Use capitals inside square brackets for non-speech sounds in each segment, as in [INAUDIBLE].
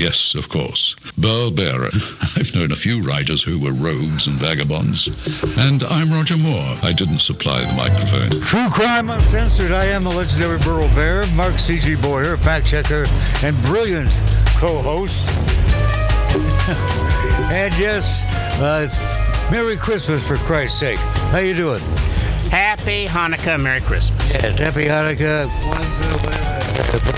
Yes, of course. Burl Barer. [LAUGHS] I've known a few writers who were rogues and vagabonds. And I'm Roger Moore. I didn't supply the microphone. True Crime Uncensored. I am the legendary Burl Bear, Mark C.G. Boyer, fact checker and brilliant co-host. [LAUGHS] and yes, uh, it's Merry Christmas for Christ's sake. How you doing? Happy Hanukkah, Merry Christmas. Yes, Happy Hanukkah.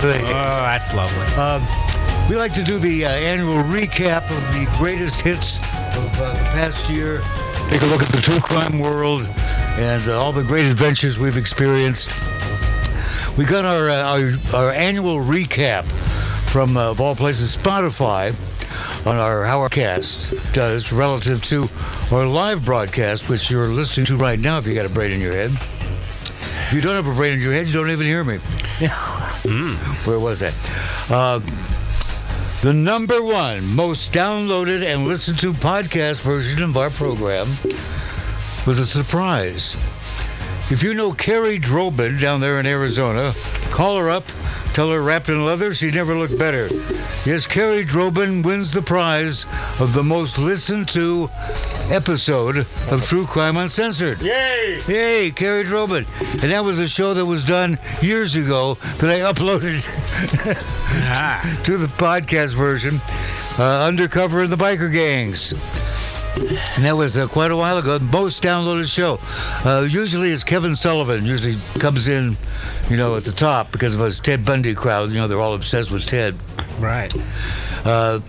Oh, that's lovely. Um, we like to do the uh, annual recap of the greatest hits of uh, the past year. Take a look at the true crime world and uh, all the great adventures we've experienced. We got our uh, our, our annual recap from uh, of all places Spotify on our Hourcast does relative to our live broadcast, which you're listening to right now. If you got a brain in your head, if you don't have a brain in your head, you don't even hear me. [LAUGHS] Where was that? Uh, the number one most downloaded and listened to podcast version of our program was a surprise. If you know Kerrie Droban down there in Arizona, call her up. Tell her wrapped in leather, she never looked better. Yes, Kerrie Droban wins the prize of the most listened to episode of True Crime Uncensored. Yay! Yay, Kerrie Droban. And that was a show that was done years ago that I [LAUGHS] uploaded Ah, to the podcast version, uh, Undercover in the Biker Gangs. And that was uh, quite a while ago. Most downloaded show. Uh, usually it's Kevin Sullivan. Usually comes in, you know, at the top because of his Ted Bundy crowd. You know, they're all obsessed with Ted. right. Uh,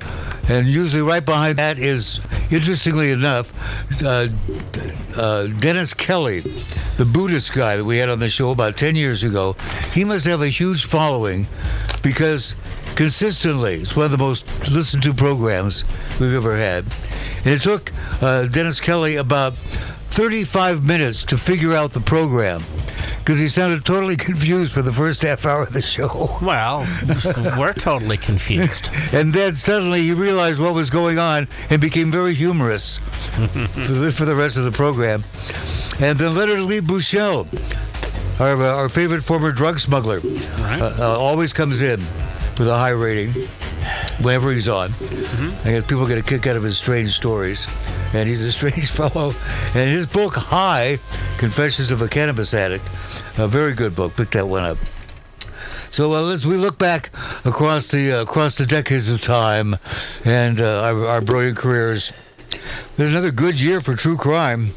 and usually right behind that is, interestingly enough, uh, uh, Dennis Kelly, the Buddhist guy that we had on the show about 10 years ago. He must have a huge following because consistently it's one of the most listened to programs we've ever had. And it took uh, Dennis Kelly about 35 minutes to figure out the program because he sounded totally [LAUGHS] confused for the first half hour of the show. [LAUGHS] Well, we're totally confused. [LAUGHS] And then suddenly he realized what was going on and became very humorous for, the, rest of the program. And then Leonard Lee Buschel, our, uh, our favorite former drug smuggler, Right. uh, uh, always comes in with a high rating whenever he's on. I guess people get a kick out of his strange stories. And he's a strange [LAUGHS] fellow. And his book, High Confessions of a Cannabis Addict, a very good book. Pick that one up. So uh, as we look back across the uh, across the decades of time and uh, our, our brilliant careers, there's another good year for true crime.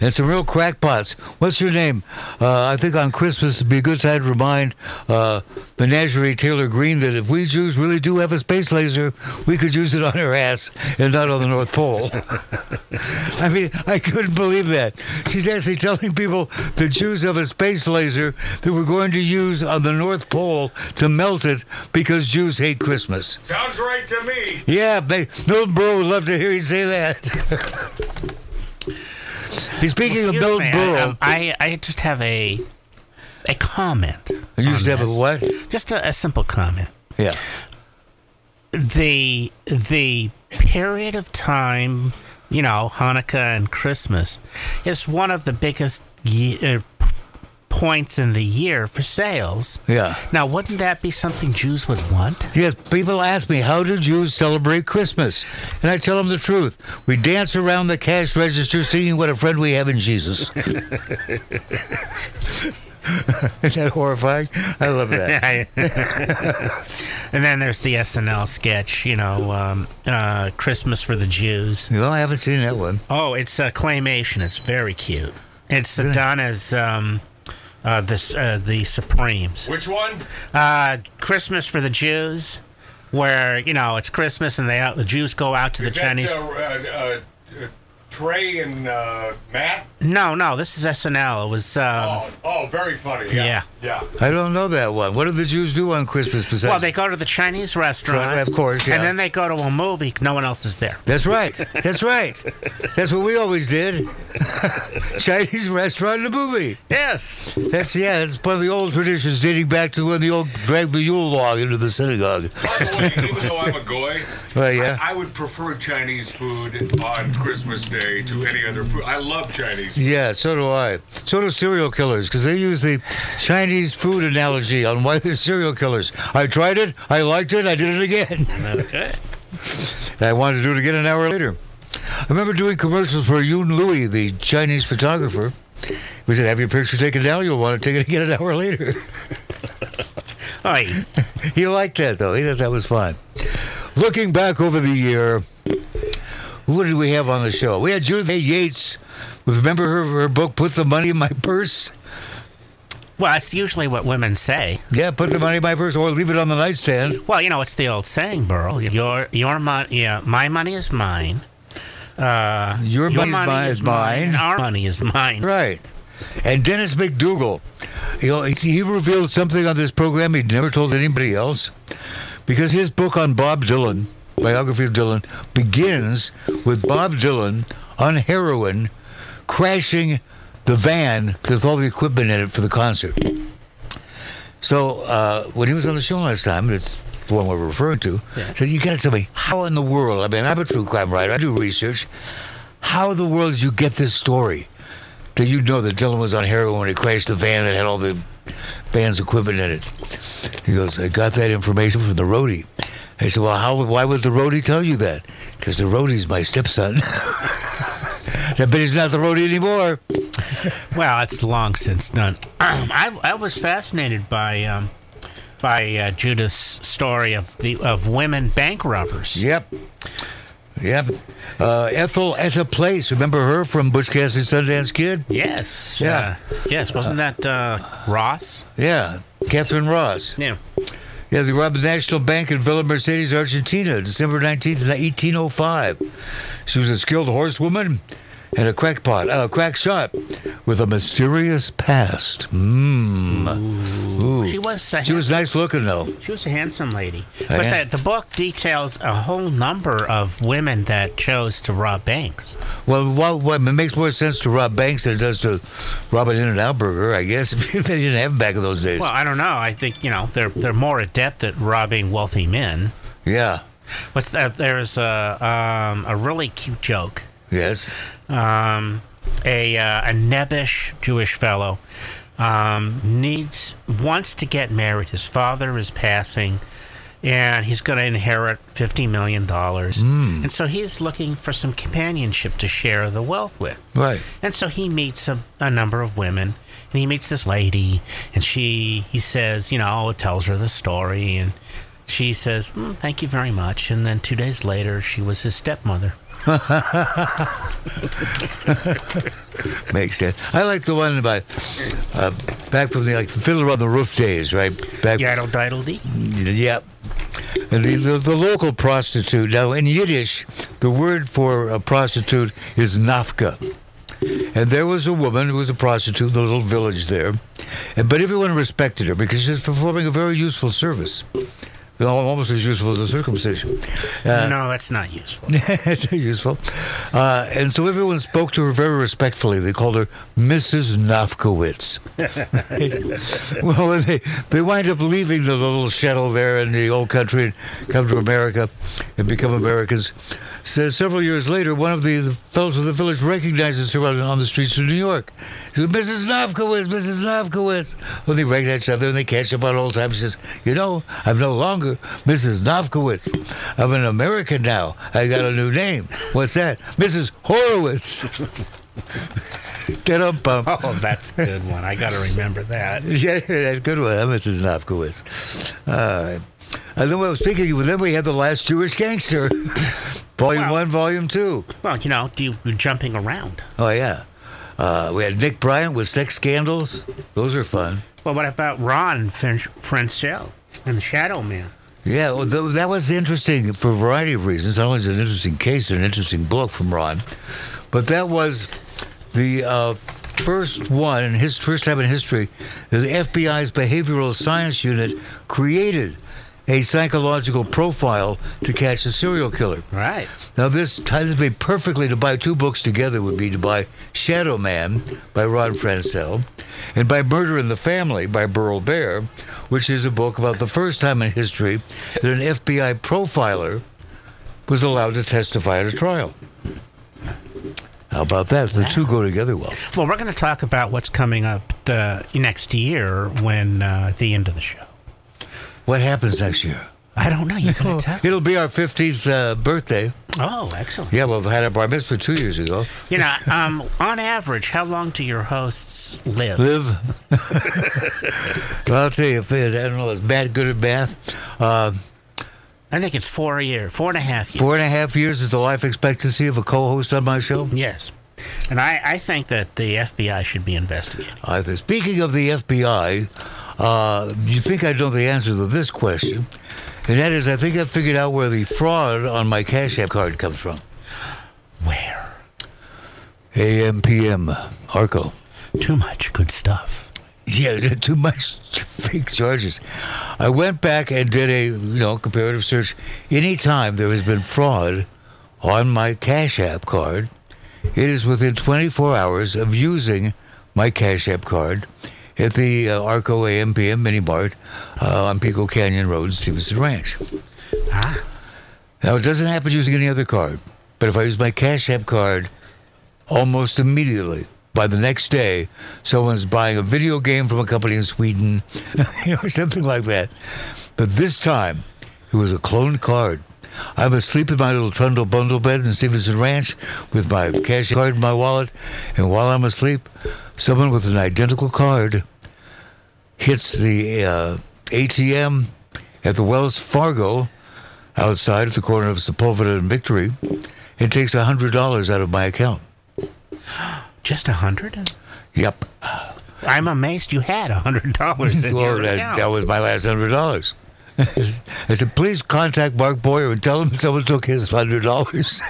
And some real crackpots. What's your name? Uh, I think on Christmas it'd be a good time to remind uh, Menagerie Taylor Greene that if we Jews really do have a space laser, we could use it on her ass and not on the North Pole. [LAUGHS] I mean, I couldn't believe that. She's actually telling people the Jews have a space laser that we're going to use on the North Pole to melt it because Jews hate Christmas. Sounds right to me. Yeah, Milton Berle would love to hear you say that. [LAUGHS] He's speaking of Excuse Milton me, Berle. I, um, I, I just have a a comment. You on have a what? Just a, a simple comment. Yeah. The the period of time, you know, Hanukkah and Christmas, is one of the biggest ye- uh, points in the year for sales. Yeah. Now, wouldn't that be something Jews would want? Yes, people ask me, how do Jews celebrate Christmas? And I tell them the truth. We dance around the cash register singing what a friend we have in Jesus. [LAUGHS] [LAUGHS] Isn't that horrifying? I love that. [LAUGHS] and then there's the SNL sketch, you know, um, uh, Christmas for the Jews. Well, I haven't seen that one. Oh, it's a claymation. It's very cute. It's uh, done as um, uh, this uh, the Supremes. Which one? Uh, Christmas for the Jews, where you know it's Christmas and they out, the Jews go out to Is the that Chinese. uh, uh, uh, Trey and uh, Matt? no, no, this is SNL. It was. Um, Oh, oh, very funny. Yeah. Yeah. I don't know that one. What do the Jews do on Christmas besides? well, they go to the Chinese restaurant, Of course, yeah. and then they go to a movie. No one else is there. That's right. That's right. That's what we always did. [LAUGHS] Chinese restaurant and a movie. Yes. That's yeah. That's one of the old traditions dating back to when the old dragged the Yule log into the synagogue. By the way, even though I'm a goy, Right, yeah. I, I would prefer Chinese food on Christmas Day today to any other food. I love Chinese. Yeah, so do I. So do serial killers because they use the Chinese food analogy on why they're serial killers. I tried it, I liked it, I did it again. Okay. [LAUGHS] I wanted to do it again an hour later. I remember doing commercials for Yun Lui, the Chinese photographer. We said, "Have your picture taken down? You'll want to take it again an hour later." [LAUGHS] Oi. [LAUGHS] he liked that though. He thought that was fun. Looking back over the year, who did we have on the show? We had Judith A. Yates. Remember her her book, "Put the Money in My Purse." Well, that's usually what women say. Yeah, put the money in my purse, or leave it on the nightstand. Well, you know, it's the old saying, Burl. Your your money, yeah, my money is mine. Uh, Your money's mine is mine. and Our money is mine. Right. And Dennis McDougal, you know, he- he revealed something on this program he'd never told anybody else, because his book on Bob Dylan, biography of Dylan, begins with Bob Dylan on heroin, crashing the van with all the equipment in it for the concert. So uh, when he was on the show last time, that's the one we're referring to, Yeah. said, "You got to tell me how in the world? I mean, I'm a true crime writer. I do research. How in the world did you get this story? Did you know that Dylan was on heroin when he crashed the van that had all the band's equipment in it?" He goes, "I got that information from the roadie." I said, "Well, how? Why would the roadie tell you that? Because the roadie's my stepson." [LAUGHS] I bet he's not the roadie anymore. Well, it's long since done. I, I was fascinated by um, by uh, Judah's story of the of women bank robbers. Yep. Yep. Uh, Ethel Etta Place. Remember her from Butch Cassidy Sundance Kid? Yes. Yeah. uh, yes. Wasn't that uh, Ross? Yeah. Katharine Ross. Yeah. Yeah, they robbed the National Bank in Villa Mercedes, Argentina, December 19th, 1805. She was a skilled horsewoman and a crackpot, uh, crack shot with a mysterious past. Mmm. Ooh. She was. A She was nice looking, though. She was a handsome lady. But yeah. the, the book details a whole number of women that chose to rob banks. Well, what, what, it makes more sense to rob banks than it does to rob an In-N-Out burger, I guess. [LAUGHS] If you didn't have them back in those days. Well, I don't know. I think you know they're they're more adept at robbing wealthy men. yeah. What's that? There's a um, a really cute joke. Yes. Um, a uh, a nebbish Jewish fellow um, needs wants to get married. His father is passing, and he's going to inherit fifty million dollars. And so he's looking for some companionship to share the wealth with. Right. And so he meets a, a number of women, and he meets this lady, and she he says, you know, tells her the story, and she says, "Mm, "Thank you very much." And then two days later, she was his stepmother. [LAUGHS] Makes sense. I like the one about uh, back from the like Fiddler on the Roof days, right? Back. Yaddle diddle dee. Yep. And the, the, the local prostitute. Now, in Yiddish, the word for a prostitute is nafka. And there was a woman who was a prostitute in the little village there. And, but everyone respected her because she was performing a very useful service. Almost as useful as a circumcision. Uh, no, that's not useful. [LAUGHS] it's useful. Uh, and so everyone spoke to her very respectfully. They called her Mrs. Nofkowitz. [LAUGHS] well, they, they wind up leaving the little shtetl there in the old country and come to America and become Americans. So several years later, one of the, the fellows of the village recognizes her on, the streets of New York. He says, Mrs. Nofkowitz, Mrs. Nofkowitz. Well, they recognize each other and they catch up on old times. She says, You know, I'm no longer Mrs. Nofkowitz. I'm an American now. I got a new name. What's that? Mrs. Horowitz. Get up, bump. Oh, that's a good one. I got to remember that. [LAUGHS] Yeah, that's a good one, Mrs. Nofkowitz. Uh, and then, well, speaking of, then we had The Last Jewish Gangster, [COUGHS] Volume Wow. 1, Volume 2. Well, you know, you, you're jumping around. Oh, yeah. Uh, we had Nick Bryant with Sex Scandals. Those are fun. Well, what about Ron and French, Franscell and the Shadow Man? Yeah, well, th- that was interesting for a variety of reasons. Not only is it an interesting case and an interesting book from Ron, but that was the uh, first one in his first time in history the FBI's behavioral science unit created a psychological profile to catch a serial killer. Right. Now, this ties me perfectly to buy two books together would be to buy Shadow Man by Ron Franscell and by Murder in the Family by Burl Bear, which is a book about the first time in history that an FBI profiler was allowed to testify at a trial. How about that? The two go together well. Well, we're going to talk about what's coming up uh, next year when uh, at the end of the show. What happens next year? I don't know. Going [LAUGHS] to tell. It'll be our 50th uh, birthday. Oh, excellent. Yeah, we've had our bar mitzvah two years ago. You know, um, on average, how long do your hosts live? Live. [LAUGHS] well, I'll tell you, if it, I don't know, it's bad, good, or bad. Uh, I think it's four a year, four and a half years. four and a half years is the life expectancy of a co-host on my show. Yes. And I, I think that the FBI should be investigating. Uh, speaking of the FBI, uh, you think I know the answer to this question, and that is, I think I figured out where the fraud on my Cash App card comes from. Where? AMPM, Arco. Too much good stuff. Yeah, [LAUGHS] too much fake charges. I went back and did a you know comparative search. Anytime there has been fraud on my Cash App card, it is within 24 hours of using my Cash App card at the uh, Arco AMPM Mini Mart uh, on Pico Canyon Road, in Stevenson Ranch. Ah. Now, it doesn't happen using any other card, but if I use my Cash App card almost immediately, by the next day, someone's buying a video game from a company in Sweden, [LAUGHS] you know, something like that. But this time, it was a cloned card. I'm asleep in my little trundle bundle bed in Stevenson Ranch with my cash card in my wallet, and while I'm asleep, someone with an identical card hits the uh, ATM at the Wells Fargo outside at the corner of Sepulveda and Victory and takes $100 out of my account. [GASPS] Just a hundred? Yep. I'm amazed you had a hundred dollars in [LAUGHS] well, your that, account. that was my last hundred dollars. [LAUGHS] I said, please contact Mark Boyer and tell him [LAUGHS] someone took his hundred dollars.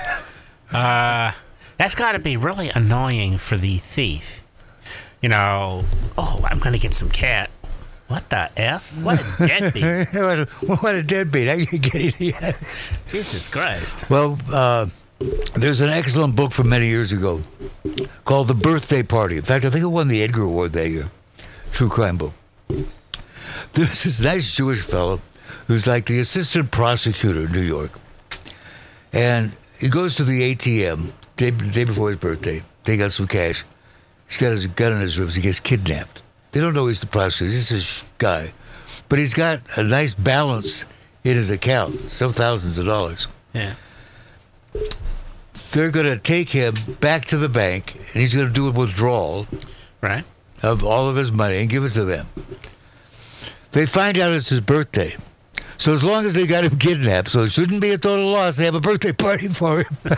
Uh, that's got to be really annoying for the thief. You know, oh, I'm going to get some cat. What the F? What a deadbeat. [LAUGHS] what, a, what a deadbeat. I get it. [LAUGHS] Jesus Christ. Well, uh, there's an excellent book from many years ago called The Birthday Party. In fact, I think it won the Edgar Award that year. True crime book. There's this nice Jewish fellow who's like the assistant prosecutor in New York. And he goes to the ATM day, day before his birthday, take out some cash. He's got his gun in his ribs. He gets kidnapped. They don't know he's the prosecutor. He's this sh- guy. But he's got a nice balance in his account, some thousands of dollars Yeah. they're going to take him back to the bank and he's going to do a withdrawal Right? of all of his money and give it to them. They find out it's his birthday. So as long as they got him kidnapped, so it shouldn't be a total loss, they have a birthday party for him. [LAUGHS]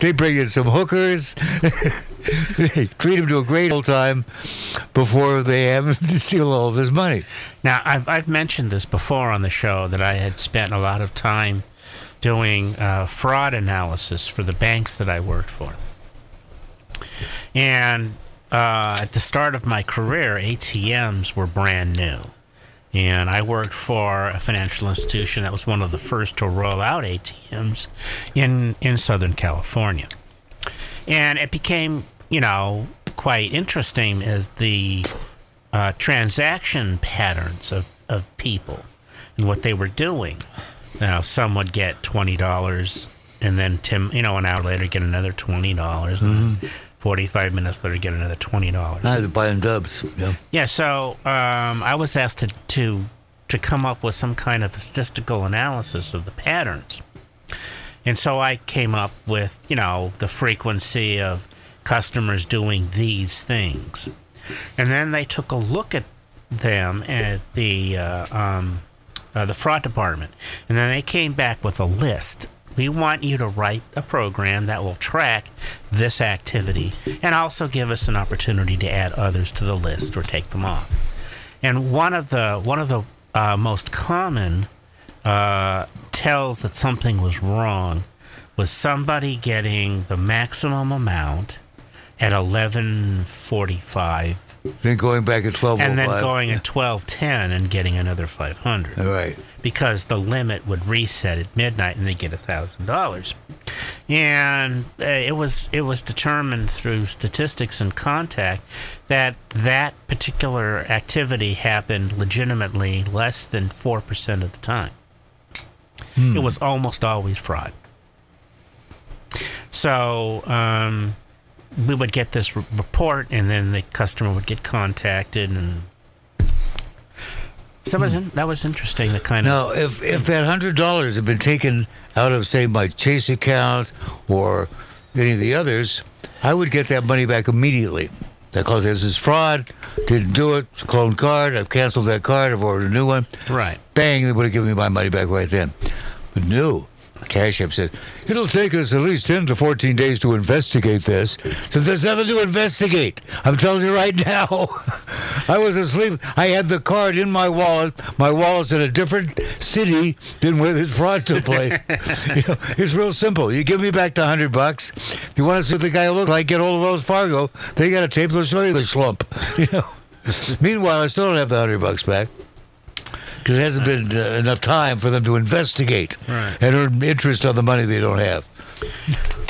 they bring in some hookers. [LAUGHS] they treat him to a great old time before they have [LAUGHS] him steal all of his money. Now, I've, I've mentioned this before on the show that I had spent a lot of time doing uh, fraud analysis for the banks that I worked for. And uh, at the start of my career, ATMs were brand new. And I worked for a financial institution that was one of the first to roll out ATMs in, in Southern California. And it became, you know, quite interesting as the uh, transaction patterns of, of people and what they were doing. Now, some would get $20 and then Tim, you know, an hour later get another $20. Mm-hmm. 45 minutes later get another $20. I had to buy them dubs. Yeah. Yeah. So um, I was asked to, to, to come up with some kind of statistical analysis of the patterns. And so I came up with, you know, the frequency of customers doing these things. And then they took a look at them at the uh, um, uh, the fraud department, and then they came back with a list we want you to write a program that will track this activity and also give us an opportunity to add others to the list or take them off. And one of the one of the uh, most common uh, tells that something was wrong was somebody getting the maximum amount at eleven forty five Then going back at 1205. and then going at twelve ten and getting another five hundred All right. Because the limit would reset at midnight and they get a thousand dollars. And uh, it was it was determined through statistics and contact that that particular activity happened legitimately less than four percent of the time. It was almost always fraud. So um, we would get this report, and then the customer would get contacted, and so that was, in, that was interesting. The kind of Now, if if that hundred dollars had been taken out of say my Chase account or any of the others, I would get that money back immediately. That Because this is fraud, didn't do it, it's a clone card, I've canceled that card, I've ordered a new one. right. Bang, they would have given me my money back right then. But no. Cash App said, it'll take us at least 10 to 14 days to investigate this. So there's nothing to investigate. I'm telling you right [LAUGHS] now. I was asleep. I had the card in my wallet. My wallet's in a different city than where this fraud took place. [LAUGHS] [LAUGHS] you know, it's real simple. You give me back the 100 bucks. If you want to see what the guy looks like, get all of Wells Fargo. They got a tape. They'll show you the slump. You know. Meanwhile, I still don't have the 100 bucks back because it hasn't been uh, enough time for them to investigate Right. and earn interest on the money they don't have.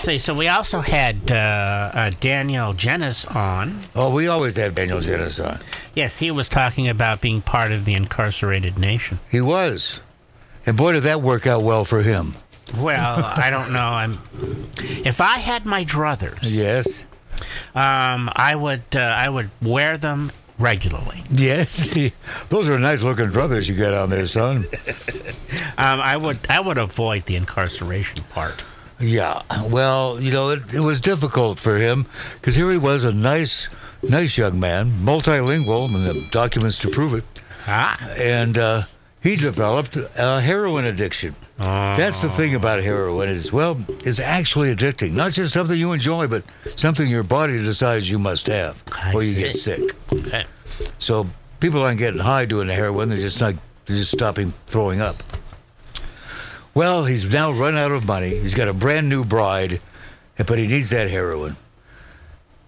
See, so we also had uh, uh, Daniel Genis on. Oh, we always have Daniel Genis on. Yes, he was talking about being part of the incarcerated nation. He was, and boy, did that work out well for him. Well, I don't know. I'm. If I had my druthers, Yes, um, I would uh, I would wear them regularly. yes, [LAUGHS] those are nice looking brothers you got on there, son. [LAUGHS] Um, I would I would avoid the incarceration part. Yeah, well, you know, it, it was difficult for him because here he was, a nice, nice young man, multilingual, and the documents to prove it. Ah, and uh, he developed a heroin addiction. That's the thing about heroin is well, it's actually addicting. Not just something you enjoy, but something your body decides you must have, I or you get sick. okay. So people aren't getting high doing the heroin; they're just not, they're just stopping throwing up. Well, he's now run out of money. He's got a brand new bride, but he needs that heroin.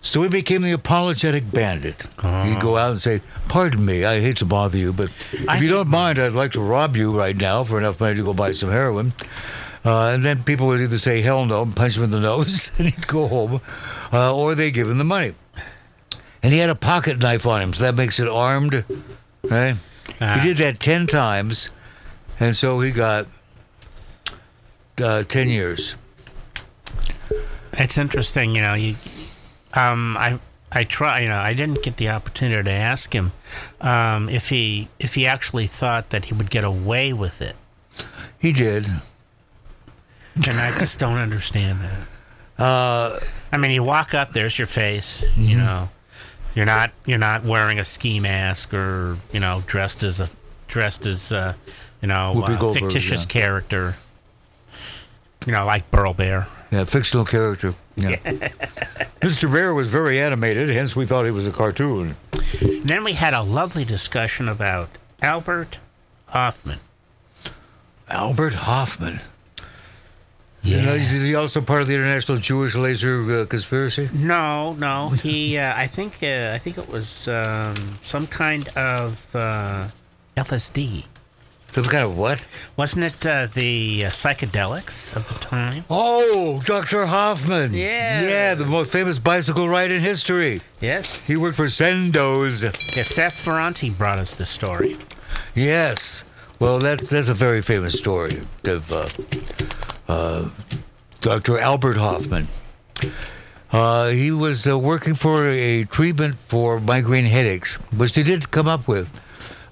So he became the apologetic bandit. He'd go out and say, Pardon me, I hate to bother you, but if I- you don't mind, I'd like to rob you right now for enough money to go buy some heroin. Uh, and then people would either say, Hell no, and punch him in the [LAUGHS] nose, and he'd go home, uh, or they give him the money. And he had a pocket knife on him, so that makes it armed, right? Ah. He did that 10 times, and so he got uh, 10 years. It's interesting, you know. You, um, I I try, you know, I didn't get the opportunity to ask him um, if he if he actually thought that he would get away with it, He did. and I just don't understand that. Uh, I mean, you walk up, there's your face, you know. You're not you're not wearing a ski mask or you know dressed as a dressed as uh, you know a Goldberg, fictitious yeah. character. You know, like Burl Bear. Yeah, fictional character. Yeah. [LAUGHS] Mr. Bear was very animated, hence we thought he was a cartoon. Then we had a lovely discussion about Albert Hofmann. Albert Hofmann. You know, is he also part of the International Jewish Laser uh, Conspiracy? No, no. He, uh, I think, uh, I think it was um, some kind of uh, LSD. Some kind of what? Wasn't it uh, the uh, psychedelics of the time? Oh, Dr. Hofmann. Yeah. Yeah, the most famous bicycle ride in history. Yes. He worked for Sandoz. Yeah, Seth Ferranti brought us the story. Yes. Well, that, that's a very famous story of uh, uh, Dr. Albert Hofmann. Uh, he was uh, working for a treatment for migraine headaches, which they did come up with.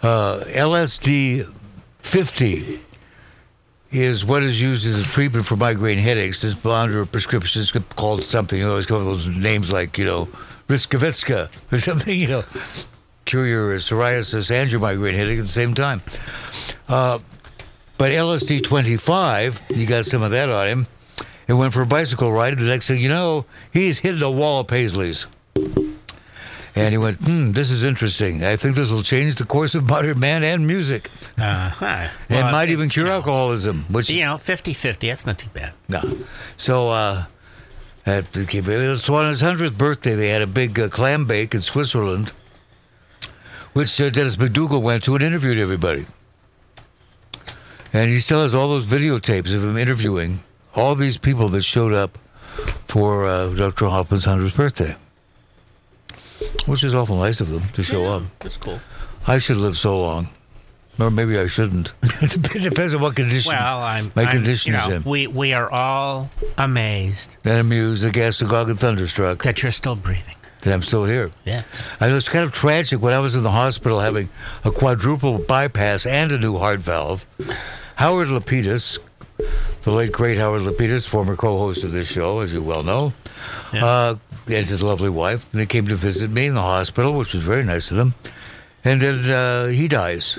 Uh, LSD 50 is what is used as a treatment for migraine headaches. This under a prescription is called something. You know, it's got those names like, you know, Riskavitska or [LAUGHS] something, you know, cure your psoriasis and your migraine headache at the same time. Uh, but LSD 25, you got some of that on him, and went for a bicycle ride. And the next thing you know, he's hitting a wall of Paisleys. And he went, hmm, this is interesting. I think this will change the course of modern man and music. Uh, huh. and Well, might even cure alcoholism, which You know, 50 50. That's not too bad. no. So, uh, on his 100th birthday, they had a big uh, clam bake in Switzerland, which uh, Dennis McDougal went to and interviewed everybody. And he still has all those videotapes of him interviewing all these people that showed up for uh, Dr. Hofmann's 100th birthday, which is awful nice of them to show up. That's cool. I should live so long. Or maybe I shouldn't. [LAUGHS] it depends on what condition. Well, I'm. My I'm, condition you is in. We we are all amazed and amused, aghast, agog, and thunderstruck that you're still breathing. that I'm still here. Yes. I know it's kind of tragic when I was in the hospital having a quadruple bypass and a new heart valve. Howard Lapidus, the late great Howard Lapidus, former co-host of this show, as you well know, Yeah. uh, and his lovely wife, they came to visit me in the hospital, which was very nice of them. And then uh, he dies.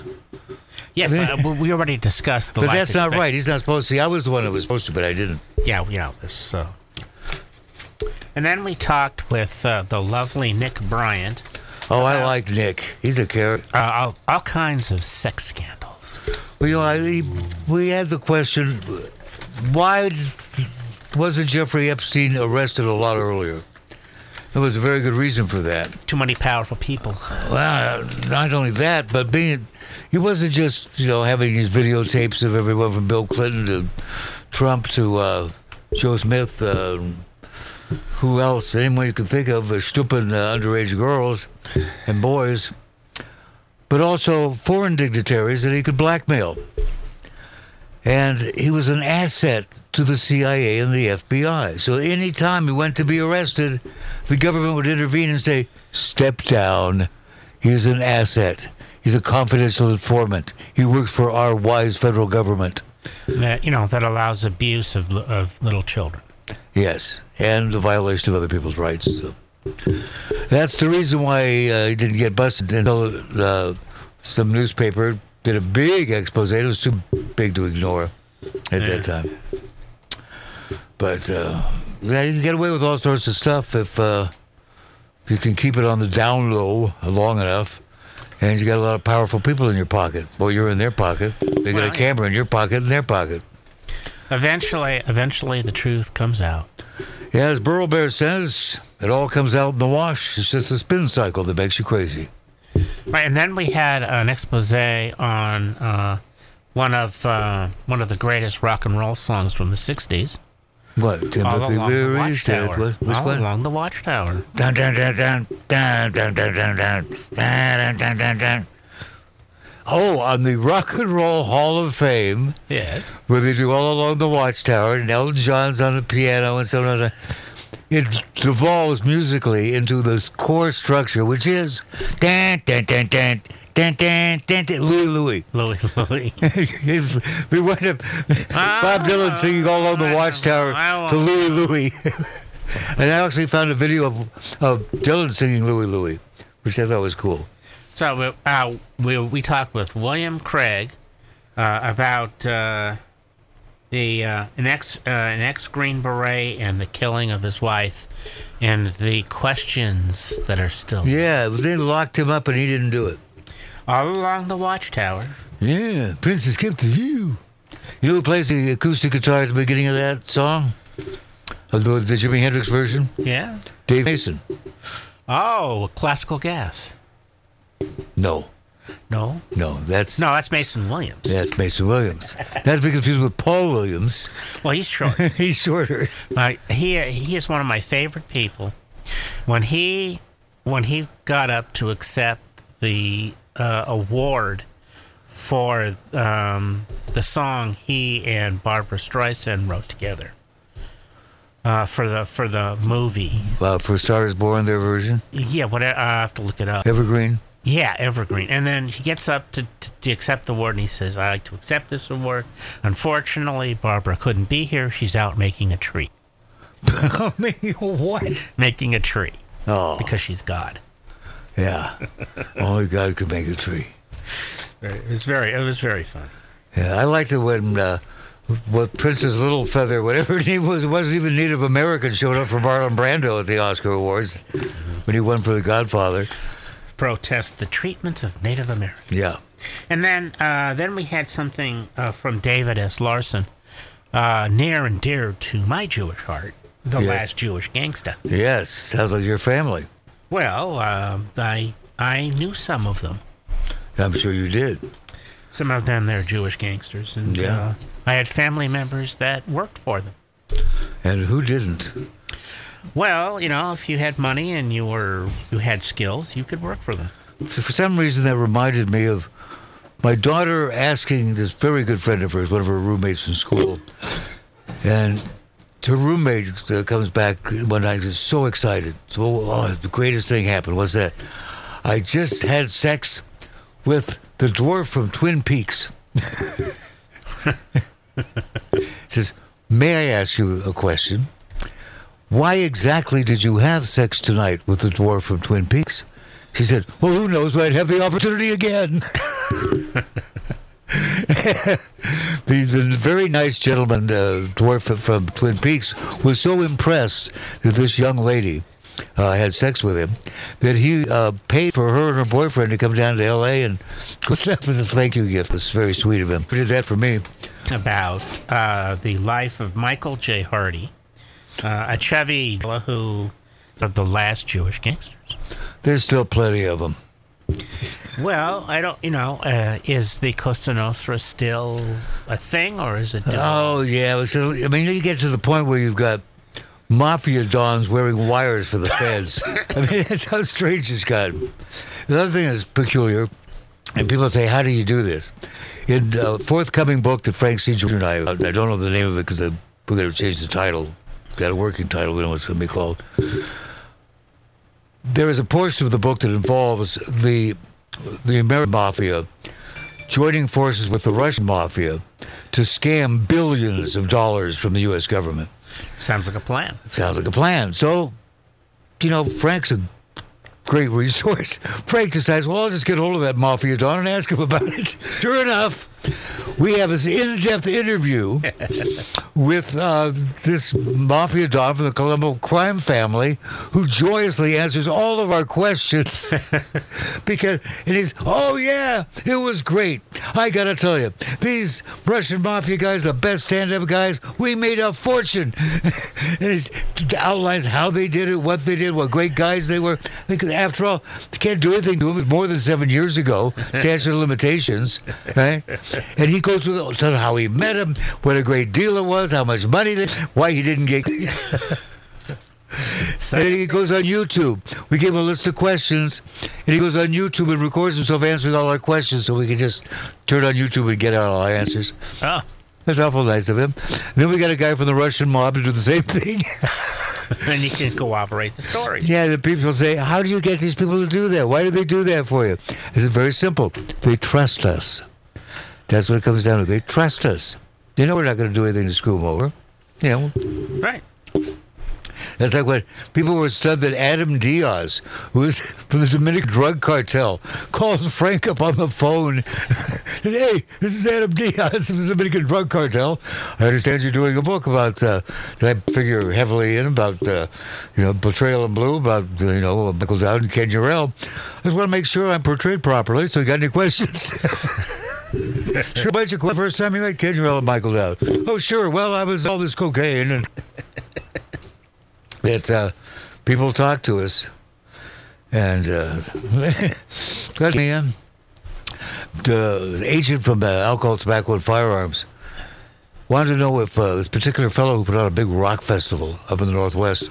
Yes, uh, [LAUGHS] we- already discussed the. But that's not expect- right. He's not supposed to. See, I was the one that was supposed to, but I didn't. Yeah, you know this. Uh, and then we talked with uh, the lovely Nick Bryant. Oh, I like Nick. He's a character. Uh, all, all kinds of sex scandals. Well, you know, I, he- we had the question: Why wasn't Jeffrey Epstein arrested a lot earlier? There was a very good reason for that. Too many powerful people. Well, not only that, but being he wasn't just you know having these videotapes of everyone from Bill Clinton to Trump to uh, Joe Smith, uh, who else? Anyone you can think of, uh, stupid uh, underage girls and boys, but also foreign dignitaries that he could blackmail. And he was an asset to the CIA and the FBI. So anytime he went to be arrested, the government would intervene and say, "Step down." He's an asset. He's a confidential informant. He works for our wise federal government. That you know that allows abuse of, of little children. Yes, and the violation of other people's rights. So. That's the reason why uh, he didn't get busted until uh, some newspaper did a big expose. It was too big to ignore at Yeah. that time. But uh, yeah, you can get away with all sorts of stuff if, uh, you can keep it on the down low long enough. And you got a lot of powerful people in your pocket. Well, you're in their pocket. They got Well, a camera in your pocket in their pocket. Eventually, eventually, the truth comes out. Yeah, as Burl Bear says, it all comes out in the wash. It's just a spin cycle that makes you crazy. Right, and then we had an expose on uh, one of uh, one of the greatest rock and roll songs from the '60s. What? All Timothy along the Leary's dead. Watchtower. What? Which All one? along the Watchtower. Dun dun dun dun dun dun dun dun dun dun dun dun dun dun. Oh, on the Rock and Roll Hall of Fame, Yes. where they do all along the Watchtower, and Elton John's on the piano and so on. It devolves musically into this core structure, which is dun dun dun dun dun dun dun, dun Louie Louie. Louis Louis. [LAUGHS] we went up Bob Dylan singing all along the Watchtower to Louie Louie. [LAUGHS] and I actually found a video of, of Dylan singing Louie Louie, which I thought was cool. So we, uh, we we talked with William Craig uh, about uh, the uh, an ex uh, an ex Green Beret and the killing of his wife, and the questions that are still Yeah, they locked him up and he didn't do it. All along the Watchtower. Yeah, Prince Princess kept the view. You know who plays the acoustic guitar at the beginning of that song? Of the, the Jimi Hendrix version? Yeah. Dave Mason. Oh, classical gas. No, No, no, that's no, that's Mason Williams. that's Mason Williams. Not to be confused with Paul Williams. Well, he's short. [LAUGHS] He's shorter. Uh, he he is one of my favorite people. When he when he got up to accept the uh, award for um, the song he and Barbra Streisand wrote together uh, for the for the movie. Uh, for Stars Born, their version. Yeah, whatever. I have to look it up. Evergreen. Yeah, Evergreen. And then he gets up to, to, to accept the award and he says, I'd like to accept this award. Unfortunately, Barbara couldn't be here. She's out making a tree. [LAUGHS] I what? Making a tree Oh, because she's God. Yeah. Only God could make a tree. It was very, it was very fun. Yeah, I liked it when uh, what Princess Littlefeather, whatever [LAUGHS] her name was, wasn't even Native American, showed up for Marlon Brando at the Oscar Awards when he won for The Godfather. Protest the treatment of Native Americans. Yeah. And then, uh, then we had something uh, from David S. Larson, uh, near and dear to my Jewish heart, the Yes. last Jewish gangsta. Yes, sounds like your family. Well, uh, I I knew some of them. I'm sure you did. Some of them they're Jewish gangsters, and Yeah. uh, I had family members that worked for them. And who didn't? Well, you know, if you had money and you were you had skills, you could work for them. So for some reason, that reminded me of my daughter asking this very good friend of hers, one of her roommates in school, and her roommate uh, comes back one night and is so excited. So, oh, the greatest thing happened. What's that? I just had sex with the dwarf from Twin Peaks. [LAUGHS] She says, May I ask you a question? Why exactly did you have sex tonight with the dwarf from Twin Peaks? She said, Well, who knows I'd have the opportunity again. [LAUGHS] [LAUGHS] the, very nice gentleman, uh, dwarf from Twin Peaks, was so impressed that this young lady uh, had sex with him that he uh, paid for her and her boyfriend to come down to L.A. and go [LAUGHS] that was a thank you gift. It was very sweet of him. He did that for me. About uh, the life of Michael J. Hardy, uh, a Chevy who of the last Jewish gangsters. There's still plenty of them. Well, I don't, you know, uh, is the Costa Nostra still a thing or is it? Oh yeah, so, I mean, you get to the point where you've got mafia dons wearing wires for the feds. [LAUGHS] I mean, [LAUGHS] that's how strange it's gotten. The other thing that's peculiar, and people say, "How do you do this?" In a forthcoming book that Frank C. And I, I don't know the name of it because we're going to change the title. Got a working title. We know what it's going to be called. There is a portion of the book that involves the the American mafia joining forces with the Russian mafia to scam billions of dollars from the U.S. government. Sounds like a plan. Sounds like a plan. So, you know, Frank's a great [LAUGHS] resource. Frank decides, well, I'll just get hold of that mafia don and ask him about it. [LAUGHS] Sure enough, we have this in-depth interview [LAUGHS] with uh, this mafia don from the Colombo crime family, who joyously answers all of our questions. [LAUGHS] because and he's, oh yeah, it was great. I gotta tell you, these Russian mafia guys, the best stand-up guys, we made a fortune. [LAUGHS] and he outlines how they did it, what they did, what great guys they were. Because after all, they can't do anything to him. More than seven years ago. Statute of limitations, right? And he goes through the, how he met him, what a great deal it was, how much money, they, why he didn't get. [LAUGHS] and he goes on YouTube. We gave him a list of questions, and he goes on YouTube and records himself answering all our questions, so we can just turn on YouTube and get all our answers. Oh. That's awful nice of him. then we got a guy from the Russian mob to do the same thing. [LAUGHS] and you can cooperate the stories. Yeah, the people say, How do you get these people to do that? Why do they do that for you? It's very simple. They trust us. That's what it comes down to. They trust us. They know we're not going to do anything to screw them over. Yeah. Right. That's like when people were stunned that Adam Diaz, who was [LAUGHS] from the Dominican drug cartel, calls Frank up on the phone. And, [LAUGHS] hey, this is Adam Diaz from the Dominican drug cartel. I understand you're doing a book about, uh, that I figure heavily in about, uh, you know, Betrayal in Blue, about, uh, you know, Michael Dowd and Ken Eurell. I just want to make sure I'm portrayed properly, so you got any questions? [LAUGHS] sure, but you first time you met Eurell and Michael Dowd. Oh, sure. Well, I was all this cocaine and that uh, people talk to us, and uh, [LAUGHS] let me in. The agent from uh, Alcohol, Tobacco, and Firearms wanted to know if uh, this particular fellow who put on a big rock festival up in the Northwest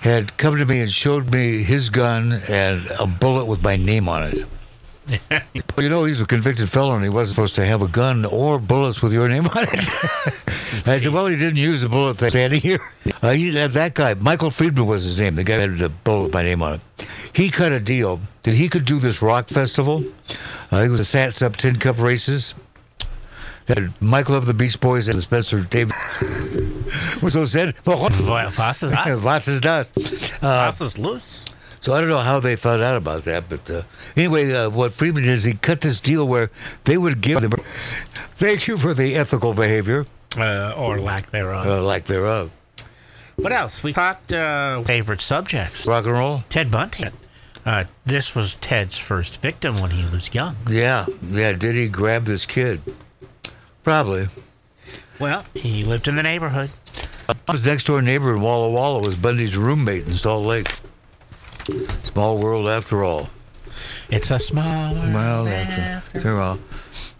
had come to me and showed me his gun and a bullet with my name on it. [LAUGHS] well, you know, he's a convicted felon. He wasn't supposed to have a gun or bullets with your name on it. [LAUGHS] I said, well, he didn't use the bullet that's standing here. Uh, he, that guy, Michael Friedman was his name, the guy that had a bullet with my name on it. He cut a deal that he could do this rock festival. Uh, it was a Sats Up Tin Cup races. Michael of the Beach Boys and Spencer Davis [LAUGHS] was so said. Was ist das? Was ist das? Uh, Was ist los? So I don't know how they found out about that, but uh, anyway, uh, what Freeman did is he cut this deal where they would give them. Thank you for the ethical behavior, Uh, or lack thereof. uh, lack thereof. what else? We talked uh, favorite subjects. Rock and roll. Ted Bundy. Uh, this was Ted's first victim when he was young. Yeah, yeah. Did he grab this kid? Probably. Well, he lived in the neighborhood. His next door neighbor in Walla Walla was Bundy's roommate in Salt Lake. Small world after all. It's a small world Well, after- after all.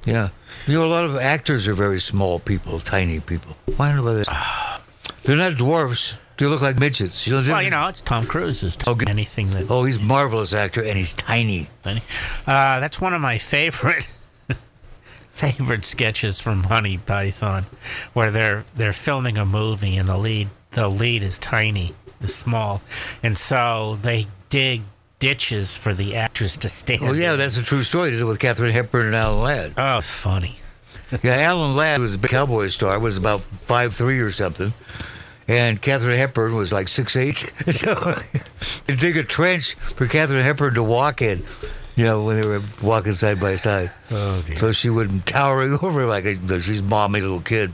Yeah. You know, a lot of actors are very small people, tiny people. Why don't they? They're not dwarfs. They look like midgets. You know, Well, you know, it's Tom Cruise. Is Okay. anything that Oh, he's a marvelous actor, and he's tiny. Uh, that's one of my favorite [LAUGHS] favorite sketches from Monty Python, where they're they're filming a movie and the lead the lead is tiny, is small, and so they dig ditches for the actress to stand. Oh yeah, in. that's a true story. Did it with Katharine Hepburn and Alan Ladd. oh, funny. Yeah, Alan Ladd was a big cowboy star. Was about five three or something, and Katharine Hepburn was like six eight. [LAUGHS] so they dig a trench for Katharine Hepburn to walk in. You know, when they were walking side by side. Oh dear. So she wouldn't towering [LAUGHS] over like a, she's mommy little kid.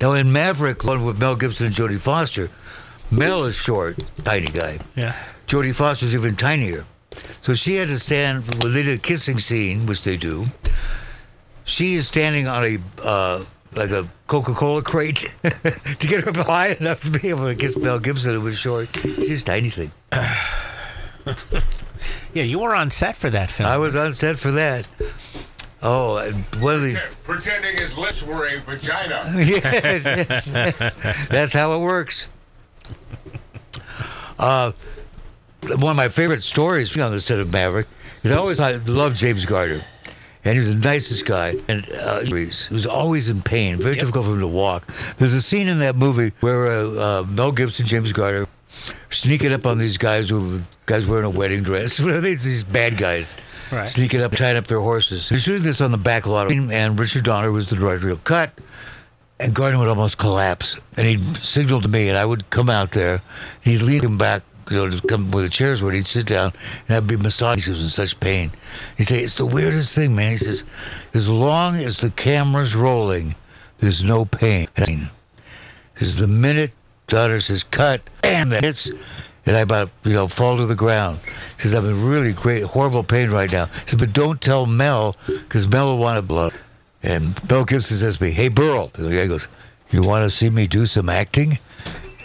Now in Maverick, one with Mel Gibson and Jodie Foster, Mel is short, tiny guy. Yeah. Jodie Foster's even tinier. So she had to stand when they did a kissing scene, which they do. She is standing on a uh, like a Coca-Cola crate [LAUGHS] to get her high enough to be able to kiss Mel Gibson, who was short. She's a tiny thing. [SIGHS] Yeah, you were on set for that film. I was on set for that. Oh, and one of the Pretending his lips were a vagina. [LAUGHS] yes, that's how it works. Uh, one of my favorite stories on the set of Maverick is I always I loved James Garner, and he was the nicest guy, and uh, he was always in pain, very difficult for him to walk. There's a scene in that movie where uh, uh, Mel Gibson, James Garner, sneaking up on these guys who guys wearing a wedding dress. [LAUGHS] These bad guys. Right. Sneaking up, tying up their horses. They're shooting this on the back lot, and Richard Donner was the director. He'll cut, and Garner would almost collapse. And he'd signal to me, and I would come out there. And he'd lead him back, you know, to come where the chairs were. He'd sit down, and I'd be massaged. He was in such pain. He'd say, It's the weirdest thing, man. He says, As long as the camera's rolling, there's no pain. Because the minute Donner says, Cut, bam, that hits. And I about, you know, fall to the ground. Because I'm in really great, horrible pain right now. He said, but don't tell Mel, because Mel will want to blood. And Mel Gibson says to me, hey, Burl. The guy goes, you want to see me do some acting?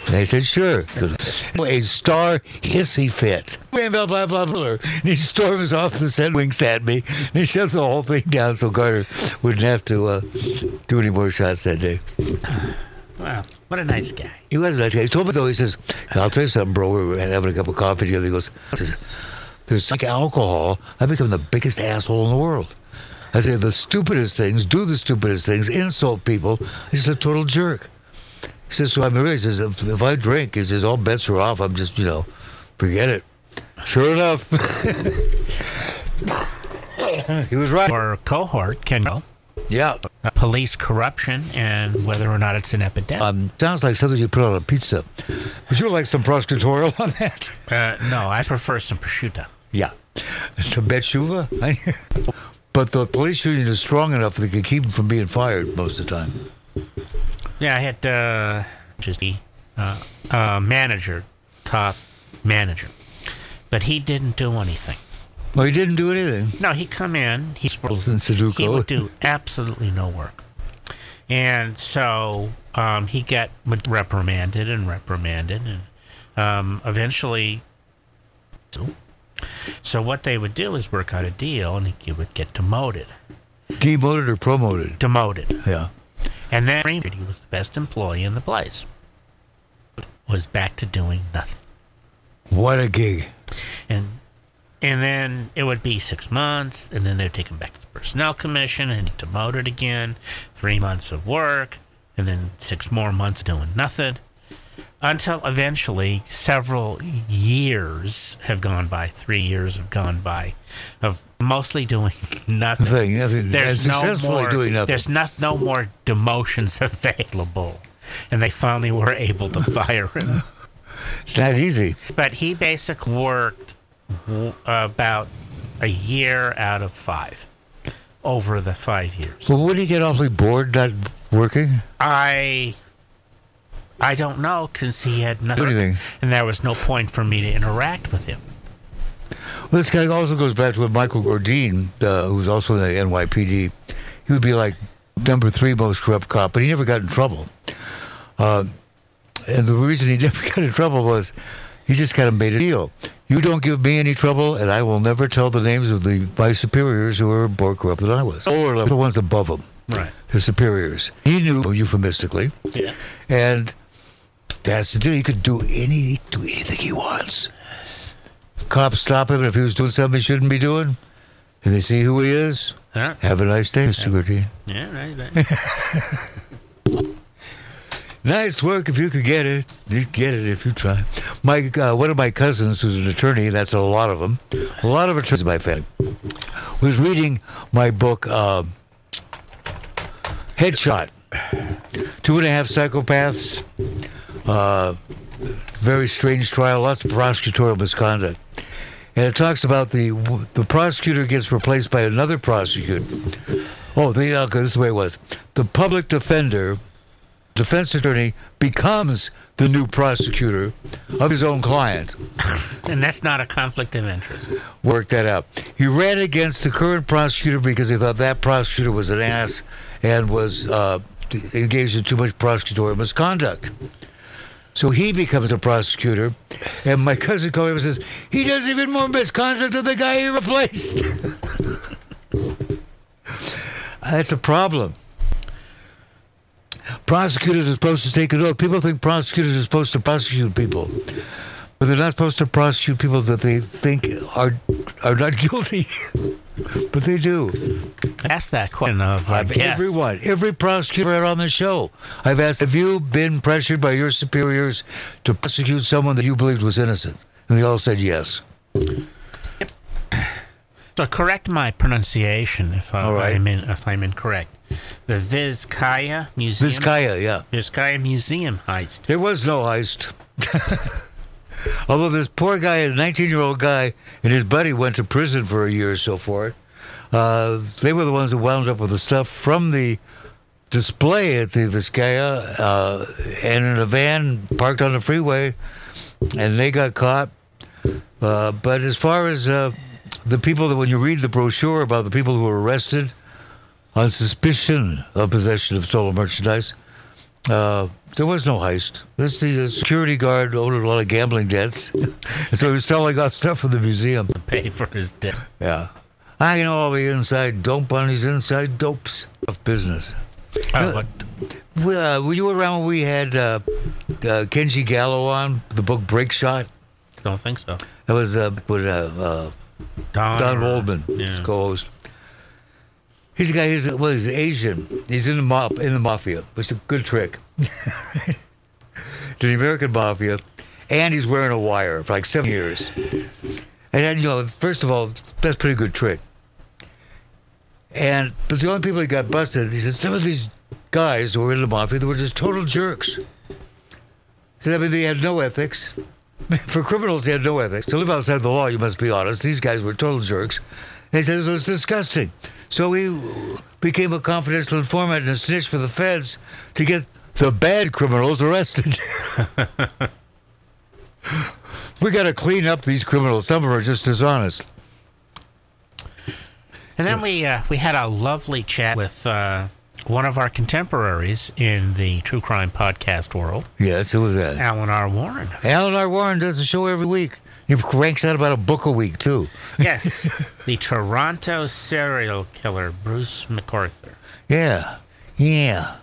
And I said, sure. He goes, a star hissy fit. Blah, blah, blah, blah, blah. And he storms off the set, winks at me, and he shuts the whole thing down so Garner wouldn't have to uh, do any more shots that day. wow, what a nice guy. He was a nice guy. He told me though, he says, I'll tell you something, bro. We were having a cup of coffee together. He goes, There's like alcohol. I've become the biggest asshole in the world. I say the stupidest things, do the stupidest things, insult people. He's a total jerk. He says, so really, he says, if, if I drink, he says, all bets are off. I'm just, you know, forget it. Sure enough. [LAUGHS] he was right. Our cohort can know Yeah. uh, police corruption and whether or not it's an epidemic. Um, sounds like something you put on a pizza. Would you like some prosecutorial on that? Uh, no, I prefer some prosciutto. Yeah. To Betshuva? [LAUGHS] but the police union is strong enough that they can keep him from being fired most of the time. Yeah, I had uh, just the uh, uh, manager, top manager, but he didn't do anything. Well, he didn't do anything. No, he come in. He Sudoku. He would do absolutely no work, and so um, he got reprimanded and reprimanded, and um, eventually. So what they would do is work out a deal, and he would get demoted. Demoted or promoted? Demoted. Yeah. And then he was the best employee in the place. Was back to doing nothing. What a gig. And and then it would be six months, and then they'd take him back to the personnel commission and he'd demoted again. Three months of work, and then six more months doing nothing. Until eventually several years have gone by, three years have gone by of mostly doing [LAUGHS] nothing. Nothing, nothing. There's no successfully more, doing nothing. There's not, no more demotions [LAUGHS] available. And they finally were able to fire him. [LAUGHS] It's not easy. But he basically worked about a year out of five over the five years. Well, wouldn't he get awfully bored not working? I I don't know because he had nothing, Anything. and there was no point for me to interact with him. Well, this guy also goes back to what Michael Gordine, uh, who's also in the NYPD. He would be like number three most corrupt cop, but he never got in trouble. Uh, and the reason he [LAUGHS] never got in trouble was he just kind of made a deal. You don't give me any trouble, and I will never tell the names of the my superiors who are more corrupt than I was, or the ones above him, Right. the superiors. He knew euphemistically, Yeah. and that's the deal. He could do any do anything he wants. Cops stop him, if he was doing something he shouldn't be doing, and they see who he is. Huh? Have a nice day, Mr. Gordini. Yeah, right. right. [LAUGHS] Nice work if you could get it. You get it if you try. My uh, one of my cousins, who's an attorney, that's a lot of them. A lot of attorneys in my family. Was reading my book, uh, Headshot. Two and a half psychopaths. Uh, very strange trial. Lots of prosecutorial misconduct. And it talks about the the prosecutor gets replaced by another prosecutor. Oh, the, uh, this is the way it was. The public defender defense attorney becomes the new prosecutor of his own client. and that's not a conflict of interest. Work that out. He ran against the current prosecutor because he thought that prosecutor was an ass and was uh, engaged in too much prosecutorial misconduct. So he becomes a prosecutor, and my cousin him and says, he does even more misconduct than the guy he replaced. [LAUGHS] That's a problem. Prosecutors are supposed to take it oath. People think prosecutors are supposed to prosecute people, but they're not supposed to prosecute people that they think are are not [LAUGHS] guilty. But they do. Ask that question of uh, Everyone, every prosecutor on the show, I've asked, have you been pressured by your superiors to prosecute someone that you believed was innocent? And they all said yes. So correct my pronunciation if, I, right. I'm in, if I'm incorrect. The Vizcaya Museum. Vizcaya, yeah. Vizcaya Museum heist. There was no heist. [LAUGHS] Although this poor guy, a 19 year old guy, and his buddy went to prison for a year or so for it. Uh, they were the ones who wound up with the stuff from the display at the Vizcaya uh, and in a van parked on the freeway, and they got caught. Uh, but as far as uh, the people that, when you read the brochure about the people who were arrested on suspicion of possession of stolen merchandise, uh, there was no heist. This the uh, security guard owed a lot of gambling debts, [LAUGHS] so he was selling off stuff from the museum. To pay for his debt. Yeah, I know all the inside dope on these inside dopes of business. But Well, uh, were you around when we had uh, uh, Kenji Gallo on the book Break Shot? don't think so. That was uh, with uh, uh, Don, Don or- Waldman, his Yeah. co-host. He's a guy. He's well, he's Asian. He's in the mob in the mafia, It's a good trick. [LAUGHS] to the American mafia, and he's wearing a wire for like seven years. And then, you know, first of all, that's a pretty good trick. And but the only people he got busted, he said, some of these guys who were in the mafia, they were just total jerks. He said, I mean, they had no ethics. [LAUGHS] For criminals, they had no ethics. To live outside the law, you must be honest. These guys were total jerks. And he said it was disgusting. So he became a confidential informant and a snitch for the feds to get the bad criminals arrested. [LAUGHS] we got to clean up these criminals. Some of them are just dishonest. And then we uh, we had a lovely chat with uh, one of our contemporaries in the true crime podcast world, Yes, who was that? Alan R. Warren. Alan R. Warren does a show every week. He cranks out about a book a week, too. [LAUGHS] Yes, the Toronto serial killer Bruce McArthur. Yeah, yeah,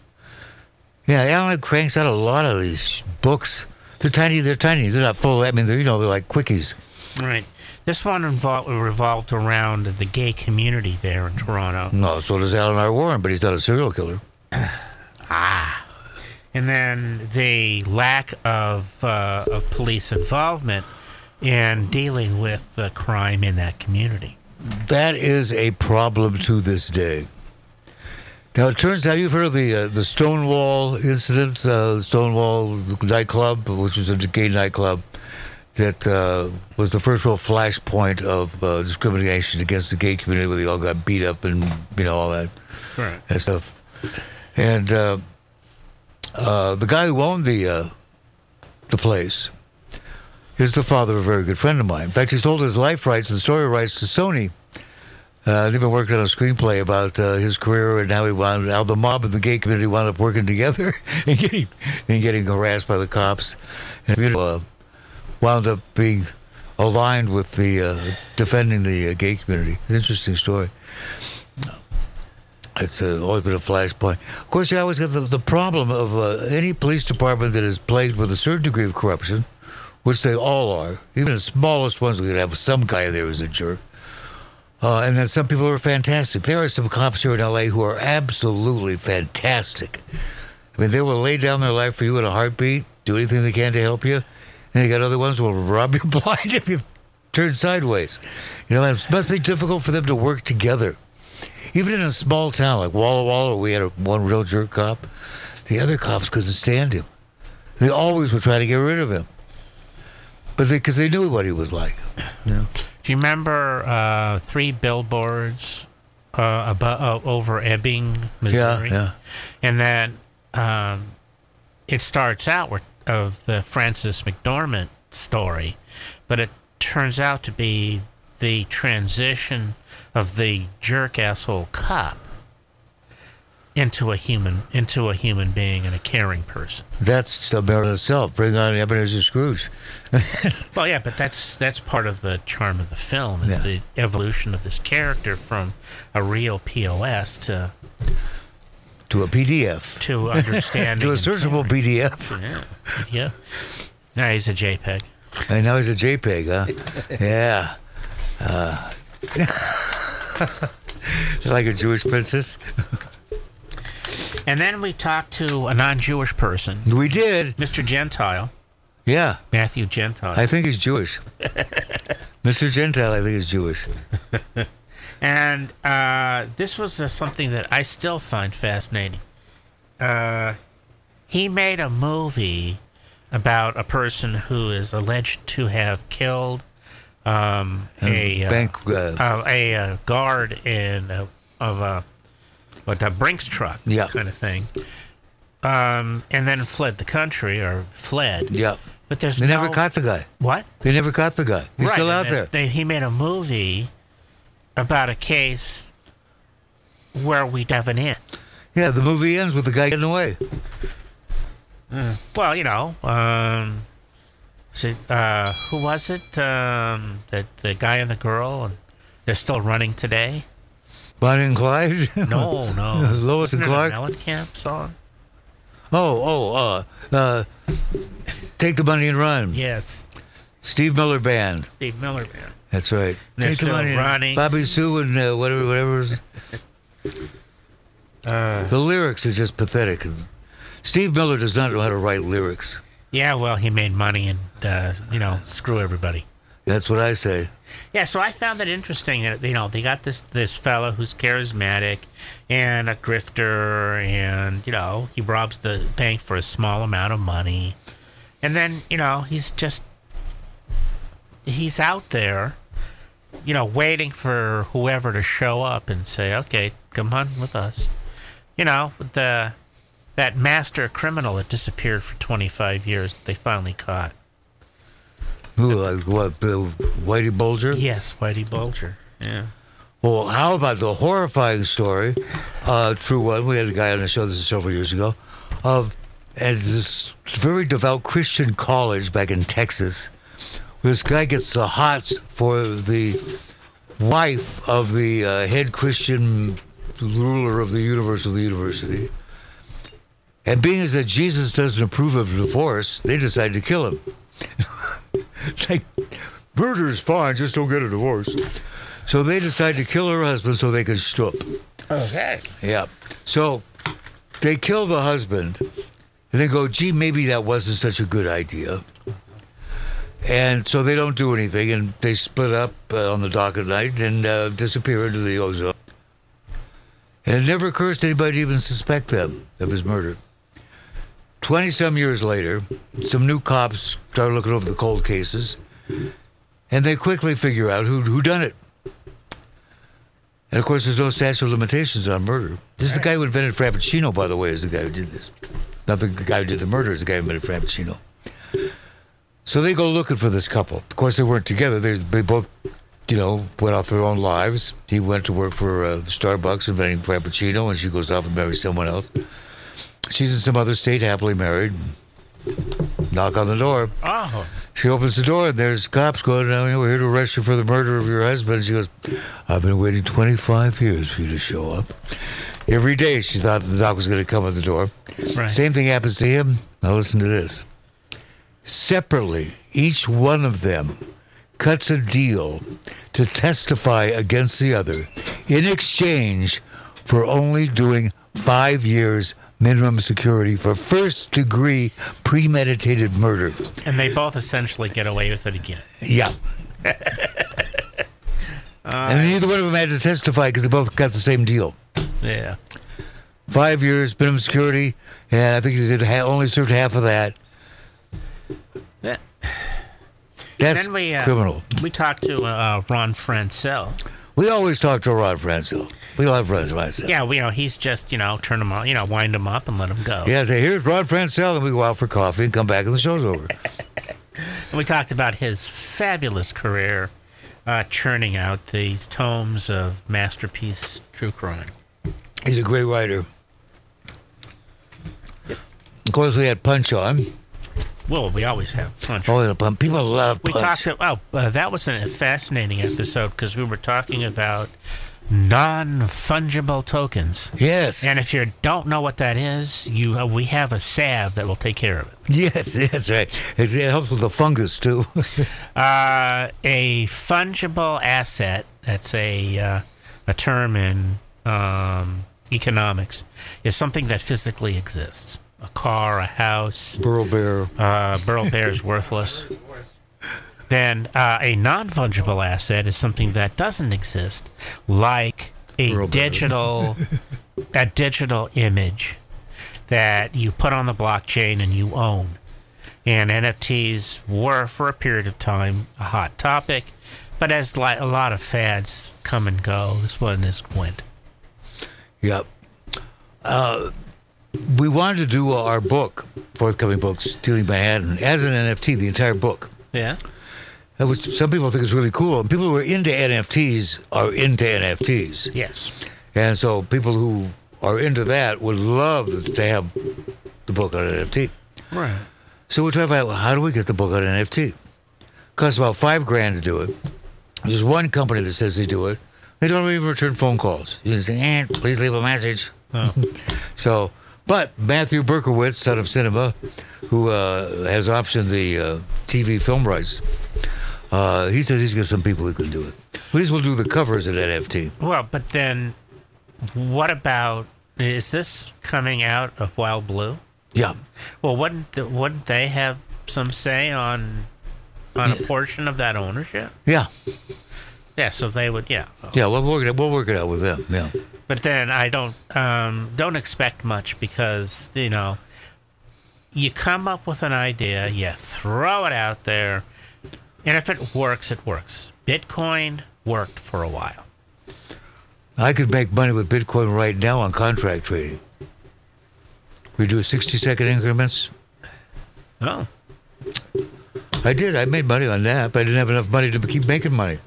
yeah. Alan cranks out a lot of these books. They're tiny. They're tiny. They're not full. I mean, they're you know they're like quickies. Right. This one involved, revolved around the gay community there in Toronto. No, so does Alan R. Warren, but he's not a serial killer. [CLEARS THROAT] Ah. And then the lack of, uh, of police involvement in dealing with the crime in that community. That is a problem to this day. Now it turns out you've heard of the uh, the Stonewall incident, uh, Stonewall nightclub, which was a gay nightclub that uh, was the first real flashpoint of uh, discrimination against the gay community, where they all got beat up and you know all that. Right. and stuff. And uh, uh, the guy who owned the uh, the place is the father of a very good friend of mine. In fact, he sold his life rights and story rights to Sony. Uh, they've been working on a screenplay about uh, his career and how he wound, how the mob and the gay community wound up working together [LAUGHS] and getting and getting harassed by the cops, and uh, wound up being aligned with the uh, defending the uh, gay community. It's an interesting story. It's uh, always been a flashpoint. Of course, you always have the, the problem of uh, any police department that is plagued with a certain degree of corruption, which they all are. Even the smallest ones, we could have some guy there who's a jerk. Uh, and then some people are fantastic. There are some cops here in LA who are absolutely fantastic. I mean, they will lay down their life for you in a heartbeat, do anything they can to help you. And you got other ones who will [LAUGHS] rob you blind if you turn sideways. You know, it must be difficult for them to work together. Even in a small town like Walla Walla, we had a, one real jerk cop. The other cops couldn't stand him. They always were trying to get rid of him. But because they, knew what he was like. You know? Do you remember uh, three billboards uh, above, uh, over Ebbing, Missouri? yeah. And then um, it starts out with, of the Frances McDormand story, but it turns out to be the transition of the jerk asshole cop into a human into a human being and a caring person. That's the merit itself. Bring on Ebenezer Scrooge. [LAUGHS] Well, yeah, but that's that's part of the charm of the film is Yeah. the evolution of this character from a real POS to to a PDF. to understanding [LAUGHS] To a searchable caring. PDF. Yeah, yeah. No, he's a JPEG. And now he's a JPEG, huh? yeah. Uh, [LAUGHS] like a Jewish princess. And then we talked to a non-Jewish person, We did. Mr. Gentile, Yeah. Matthew Gentile, I think he's Jewish. [LAUGHS] Mr. Gentile, I think is Jewish. [LAUGHS] and uh, this was uh, something that I still find fascinating. Uh, he made a movie about a person who is alleged to have killed um, a uh, Bank. Uh, uh, a uh, guard in of a what a Brinks truck Yeah. kind of thing, um, and then fled the country or fled. yeah. But there's They no, never caught the guy. what They never caught the guy. He's Right, still out then there. They, he made a movie about a case where we have an in. Yeah, the movie ends with the guy getting away. Well, you know, um, so, uh, who was it? Um, the the guy and the girl, and they're still running today. Bonnie and Clyde? [LAUGHS] No, no, [LAUGHS] Lois Isn't and Clark? Mellencamp song. Oh, oh, uh, uh, Take the Money and Run. Yes, Steve Miller Band. Steve Miller Band. That's right. They're Take the Money and- running. Bobby Sue and uh, whatever, whatever. [LAUGHS] Uh, The lyrics are just pathetic. Steve Miller does not know how to write lyrics. yeah, well, he made money and uh, you know screw everybody. That's what I say. Yeah, so I found that interesting that you know they got this this fellow who's charismatic and a grifter, and you know he robs the bank for a small amount of money, and then you know he's just he's out there, you know, waiting for whoever to show up and say, "Okay, come on with us," you know, the that master criminal that disappeared for 25 years they finally caught. Who, like what, Whitey Bulger? Yes, Whitey Bulger. Yeah. Well, how about the horrifying story? Uh, true one. We had a guy on the show this is several years ago of at this very devout Christian college back in Texas. Where this guy gets the hots for the wife of the uh, head Christian ruler of the universe of the university. And being as that Jesus doesn't approve of divorce, they decide to kill him. [LAUGHS] [LAUGHS] Like murder is fine, just don't get a divorce. So they decide to kill her husband so they can stoop. Okay. Yeah. So they kill the husband and they go, gee, maybe that wasn't such a good idea. And so they don't do anything and they split up uh, on the dock at night and uh, disappear into the ozone. And it never occurs to anybody to even suspect them of his murder. 20 some years later, some new cops start looking over the cold cases and they quickly figure out who, who done it. And of course, there's no statute of limitations on murder. This is the guy who invented Frappuccino, by the way, is the guy who did this. Not the guy who did the murder, is the guy who invented Frappuccino. So they go looking for this couple. Of course, they weren't together. They, they both, you know, went off their own lives. He went to work for uh, Starbucks inventing Frappuccino, and she goes off and marries someone else. She's in some other state, happily married. Knock on the door. Oh. She opens the door and there's cops going, "Now we're here to arrest you for the murder of your husband." She goes, "I've been waiting 25 years for you to show up." Every day she thought the doc was going to come at the door. Right. Same thing happens to him. Now listen to this. Separately, each one of them cuts a deal to testify against the other in exchange for only doing five years minimum security for first degree premeditated murder. And they both essentially get away with it again. Yeah. and neither one of them had to testify because they both got the same deal. Yeah. Five years minimum security, and I think they did ha- only served half of that. Yeah. That's Then we uh, criminal. We talked to uh, Ron Franscell. We always talk to Rod Franscell. We love Rod Franscell. Yeah, we, you know, he's just you know turn him on, you know, wind him up and let him go. Yeah, say, here's Rod Franscell, and we go out for coffee and come back and the show's over. [LAUGHS] And we talked about his fabulous career, uh, churning out these tomes of masterpiece true crime. He's a great writer. Of course, we had Punch on. Well, we always have punch. Oh, and Punch. People love we Punch. talked. Oh, uh, that was a fascinating episode because we were talking about non-fungible tokens. yes. And if you don't know what that is, you uh, we have a salve that will take care of it. yes, [LAUGHS] that's right. It, it helps with the fungus, too. [LAUGHS] Uh, a fungible asset. That's a uh, a term in um, economics. Is something that physically exists. A car, a house. Burl Barer. Uh, Burl Barer is worthless. Then uh, a non fungible asset is something that doesn't exist, like a Burl digital a digital image that you put on the blockchain and you own. And NFTs were, for a period of time, a hot topic, but as li- a lot of fads come and go, this one is went. Yep. Uh, we wanted to do our book, forthcoming book, Stealing Manhattan, as an NFT, the entire book. Yeah. That was, some people think it's really cool. And people who are into NFTs are into NFTs. Yes. And so people who are into that would love to have the book on NFT. Right. So we're talking about how do we get the book on NFT? Costs about five grand to do it. There's one company that says they do it. They don't even return phone calls. You just say, eh, please leave a message. Oh. [LAUGHS] So, but Matthew Berkowitz, son of cinema, who uh, has optioned the uh, TV film rights, uh, he says he's got some people who can do it. At least we'll do the covers at NFT. Well, but then what about is this coming out of Wild Blue? Yeah. Well, wouldn't the, wouldn't they have some say on on a portion of that ownership? Yeah. Yeah, so they would. Yeah, Yeah. We'll work it. We'll work it out with them. Yeah. But then I don't um, don't expect much because you know you come up with an idea, you throw it out there, and if it works, it works. Bitcoin worked for a while. I could make money with Bitcoin right now on contract trading. We do 60 second increments. Oh, I did. I made money on that, but I didn't have enough money to keep making money.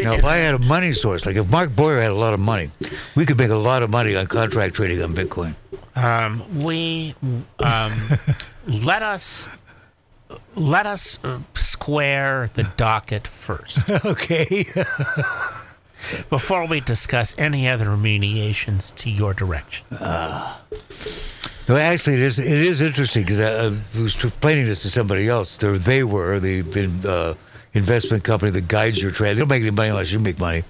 Now, if I had a money source, like if Mark Boyer had a lot of money, we could make a lot of money on contract trading on Bitcoin. Um, we um, [LAUGHS] let us let us uh, square the docket first [LAUGHS] Okay. [LAUGHS] before we discuss any other remediations to your direction. No, actually, it is it is interesting because I, I was explaining this to somebody else. There they were the uh, investment company that guides your trade. They don't make any money unless you make money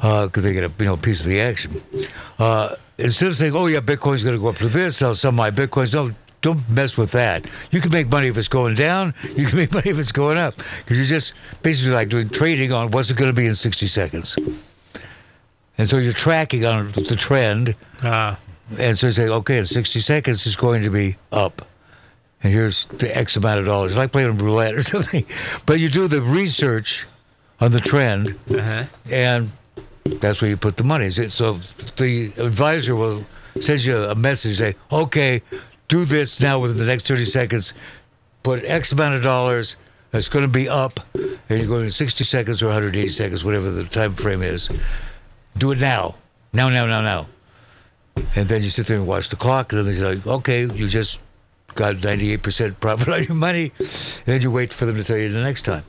because they get a you know piece of the action. Uh, instead of saying, "Oh yeah, Bitcoin's going to go up to this," I'll sell my Bitcoins. No, don't mess with that. You can make money if it's going down. You can [LAUGHS] make money if it's going up because you're just basically like doing trading on what's it going to be in 60 seconds. And so you're tracking on the trend. Uh, And so you say, okay, in 60 seconds it's going to be up. And here's the X amount of dollars. It's like playing roulette or [LAUGHS] something. But you do the research on the trend, uh-huh. and that's where you put the money. So- the advisor will send you a message, say, okay, do this now within the next 30 seconds. Put X amount of dollars. It's going to be up. And you're going in 60 seconds or 180 seconds, whatever the time frame is. Do it now. Now, now, now, now. And then you sit there and watch the clock, and then you're like, okay, you just got 98% profit on your money. And then you wait for them to tell you the next time.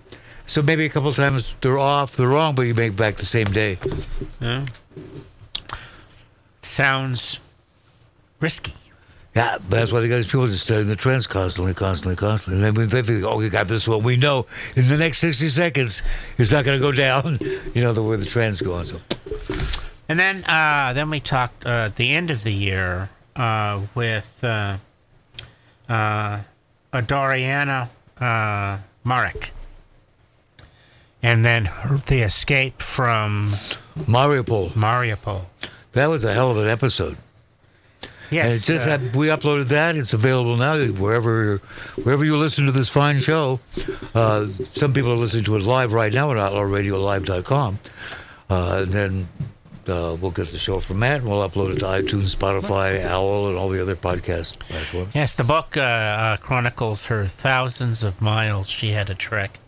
So maybe a couple of times they're off, they're wrong, but you make back the same day. Sounds risky. Yeah, but that's why they got these people just studying the trends constantly, constantly, constantly. And then they think, oh, we got this one. We know in the next 60 seconds, it's not going to go down, [LAUGHS] you know, the way the trend's going. So, And then uh, then we talked uh, at the end of the year uh, with uh, Doriana uh, Marek. And then her, the escape from Mariupol, Mariupol. that was a hell of an episode. Yes. and just uh, that we uploaded that. It's available now wherever wherever you listen to this fine show. Uh, some people are listening to it live right now at outlawradiolive.com. Uh, and then uh, we'll get the show from Matt and we'll upload it to iTunes, Spotify, Owl, and all the other podcast platforms. Yes, the book uh, uh, chronicles her thousands of miles she had to trek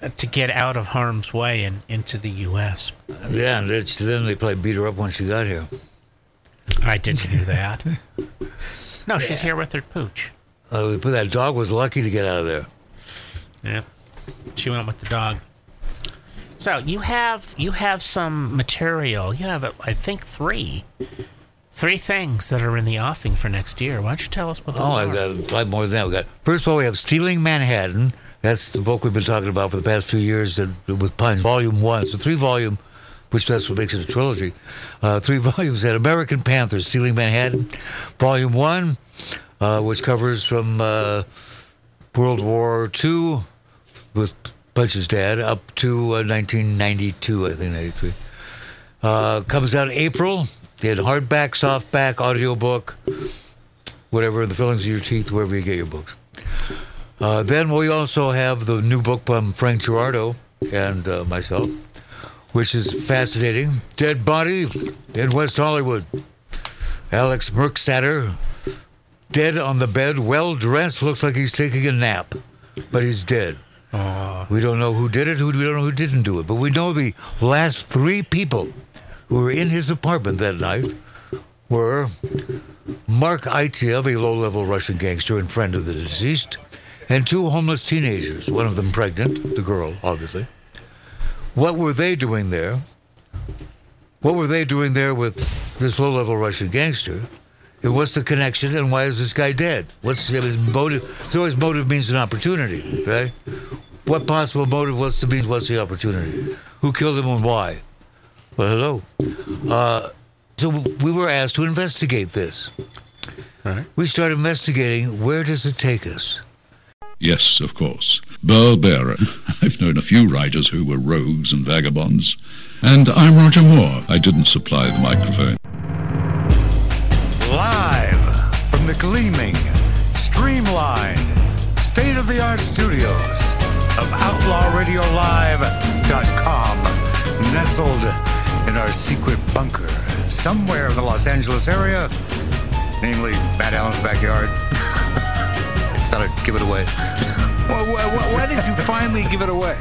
uh, to get out of harm's way and into the U.S. Yeah, and it's, then they probably beat her up when she got here. I didn't do that. [LAUGHS] No, she's here with her pooch. Uh, that dog was lucky to get out of there. Yeah, she went with the dog. So you have you have some material. You have, I think, three, three things that are in the offing for next year. Why don't you tell us what? Oh, those I are? got five more than that. We got first of all, we have Stealing Manhattan. That's the book we've been talking about for the past few years that, with Pine, Volume One. So three volume, which that's what makes it a trilogy. Uh, three [LAUGHS] volumes that American Panther, Stealing Manhattan, Volume One, uh, which covers from uh, World War II with Punch's dad up to uh, 1992, I think 93. Uh, comes out in April. Did hardback, softback, audiobook, whatever, the fillings of your teeth, wherever you get your books. Uh, then we also have the new book from Frank Girardot and uh, myself, which is fascinating. Dead Body in West Hollywood. Alex Merksatter, dead on the bed, well dressed, looks like he's taking a nap, but he's dead. We don't know who did it, who we don't know who didn't do it, but we know the last three people who were in his apartment that night were Mark Itiev, a low-level Russian gangster and friend of the deceased, and two homeless teenagers, one of them pregnant, the girl, obviously. What were they doing there? What were they doing there with this low-level Russian gangster? And what's the connection, and why is this guy dead? What's his motive? There's always motive means an opportunity, right? What possible motive? What's the means? What's the opportunity? Who killed him and why? Well, hello. Uh, so we were asked to investigate this. Right. We started investigating. Where does it take us? Yes, of course. Burl Barer. [LAUGHS] I've known a few writers who were rogues and vagabonds. And I'm Roger Moore. I didn't supply the microphone. Live from the gleaming, streamlined, state-of-the-art studios of OutlawRadioLive.com, nestled in our secret bunker somewhere in the Los Angeles area, namely Matt Allen's backyard. [LAUGHS] Thought I'd give it away. Why, why, why did you finally give it away?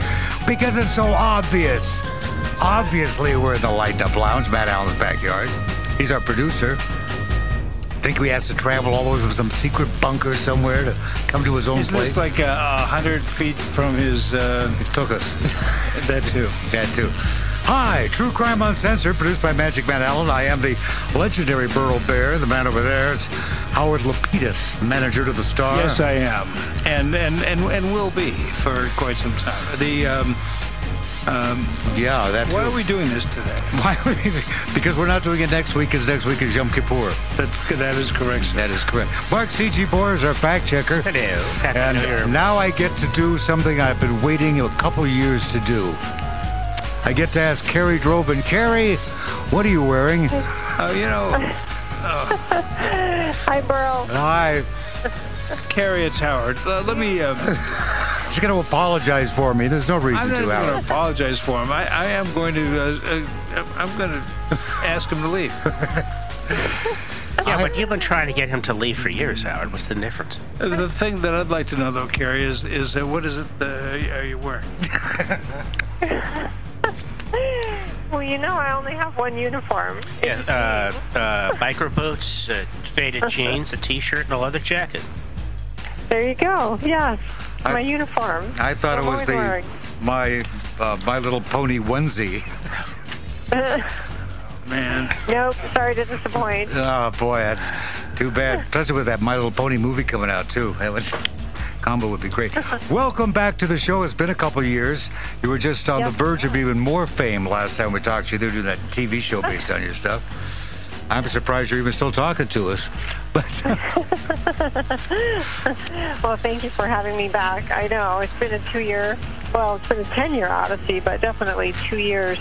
Because it's so obvious. Obviously, we're in the Light Up Lounge, Matt Allen's backyard. He's our producer. Think we has to travel all the way from some secret bunker somewhere to come to his own place? this like a, a hundred feet from his? Uh, it took us. [LAUGHS] that too. that too. Hi, True Crime Uncensored, produced by Magic Man Allen. I am the legendary Burl Barer. The man over there is Howard Lapidus, manager to the Star. Yes, I am, and and and and will be for quite some time. The um, yeah, that's why are we doing this today? [LAUGHS] Why? [LAUGHS] because we're not doing it next week. Because next week is Yom Kippur. That's that is correct. sir. That is correct. Mark C.G. Bohr is our fact checker. Hello. Happy New Year. And now I get to do something I've been waiting a couple years to do. I get to ask Kerrie Droban, Kerrie, what are you wearing? Uh, you know, [LAUGHS] Hi, Burl. Hi. Kerrie, it's Howard. Uh, let me. Uh, She's going to apologize for me. There's no reason I'm reason not to, going to apologize for him. I, I am going to. Uh, uh, I'm going to ask him to leave. [LAUGHS] Yeah, but you've been trying to get him to leave for years, Howard. What's the difference? Uh, The thing that I'd like to know, though, Kerrie, is is uh, what is it uh, are you wearing? [LAUGHS] Well, you know, I only have one uniform. Yeah, uh, uh, biker boots, uh, faded [LAUGHS] jeans, a t-shirt, and a leather jacket. There you go. Yes, I- my uniform. I thought it was the wearing. my uh, My Little Pony onesie. [LAUGHS] Man, Nope. Sorry to disappoint. Oh boy, that's Too bad. Especially with that My Little Pony movie coming out too. That was combo would be great. [LAUGHS] Welcome back to the show. It's been a couple years. You were just on Yep. the verge of even more fame last time we talked to you. They were doing that TV show based on your stuff. I'm surprised you're even still talking to us. But [LAUGHS] Well, thank you for having me back. I know it's been a two-year, well, it's been a ten-year odyssey, but definitely two years.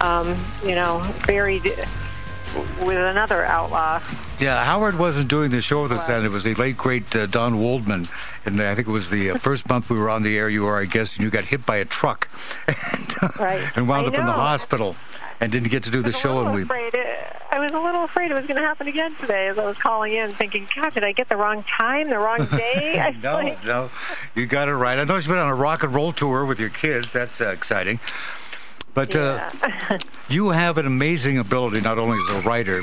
Um, you know, buried with another outlaw. yeah, Howard wasn't doing the show with us then. It was the late great uh, Don Waldman, and I think it was the uh, first month we were on the air. You were our guest, and you got hit by a truck, [LAUGHS] and, uh, Right. and wound I up in the hospital, and didn't get to do the I was a show. And we afraid it, I was a little afraid it was going to happen again today as I was calling in, thinking, God, did I get the wrong time, the wrong [LAUGHS] day? No, like, no, you got it right. I know you've been on a rock and roll tour with your kids. That's uh, exciting. But uh, [LAUGHS] you have an amazing ability, not only as a writer,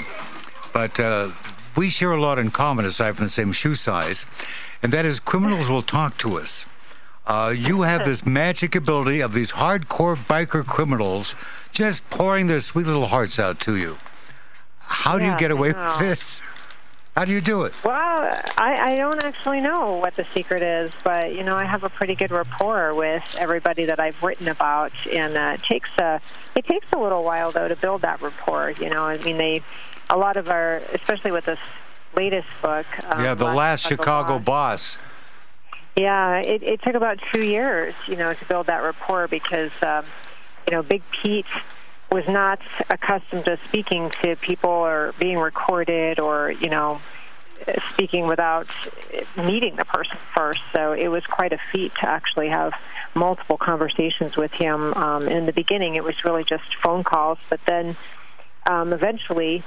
but uh, we share a lot in common aside from the same shoe size, and that is criminals will talk to us. Uh, you have this magic ability of these hardcore biker criminals just pouring their sweet little hearts out to you. How do you get away with this? [LAUGHS] How do you do it? Well, I, I don't actually know what the secret is, but you know, I have a pretty good rapport with everybody that I've written about, and uh, it takes a it takes a little while though to build that rapport. You know, I mean, they a lot of our, especially with this latest book. Um, yeah, the last Chicago boss. Yeah, it, it took about two years, you know, to build that rapport because, um, you know, Big Pete was not accustomed to speaking to people or being recorded or, you know, speaking without meeting the person first. So it was quite a feat to actually have multiple conversations with him. Um, in the beginning, it was really just phone calls, but then um, eventually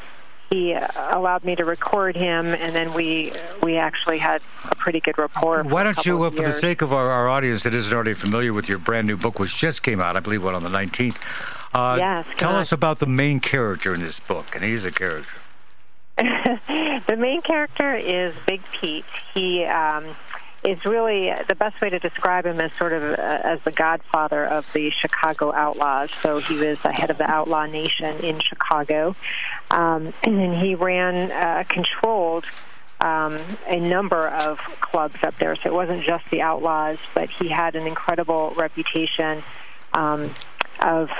he allowed me to record him, and then we we actually had a pretty good rapport. Why don't you, of for the sake of our, our audience that isn't already familiar with your brand new book, which just came out, I believe, one on the 19th, uh, Yes, tell correct. us about the main character in this book, and he's a character. [LAUGHS] the main character is Big Pete. He um, is really the best way to describe him is sort of uh, as the godfather of the Chicago Outlaws. So he was the head of the outlaw nation in Chicago, um, and he ran uh, controlled. Um, a number of clubs up there, so it wasn't just the Outlaws, but he had an incredible reputation um, of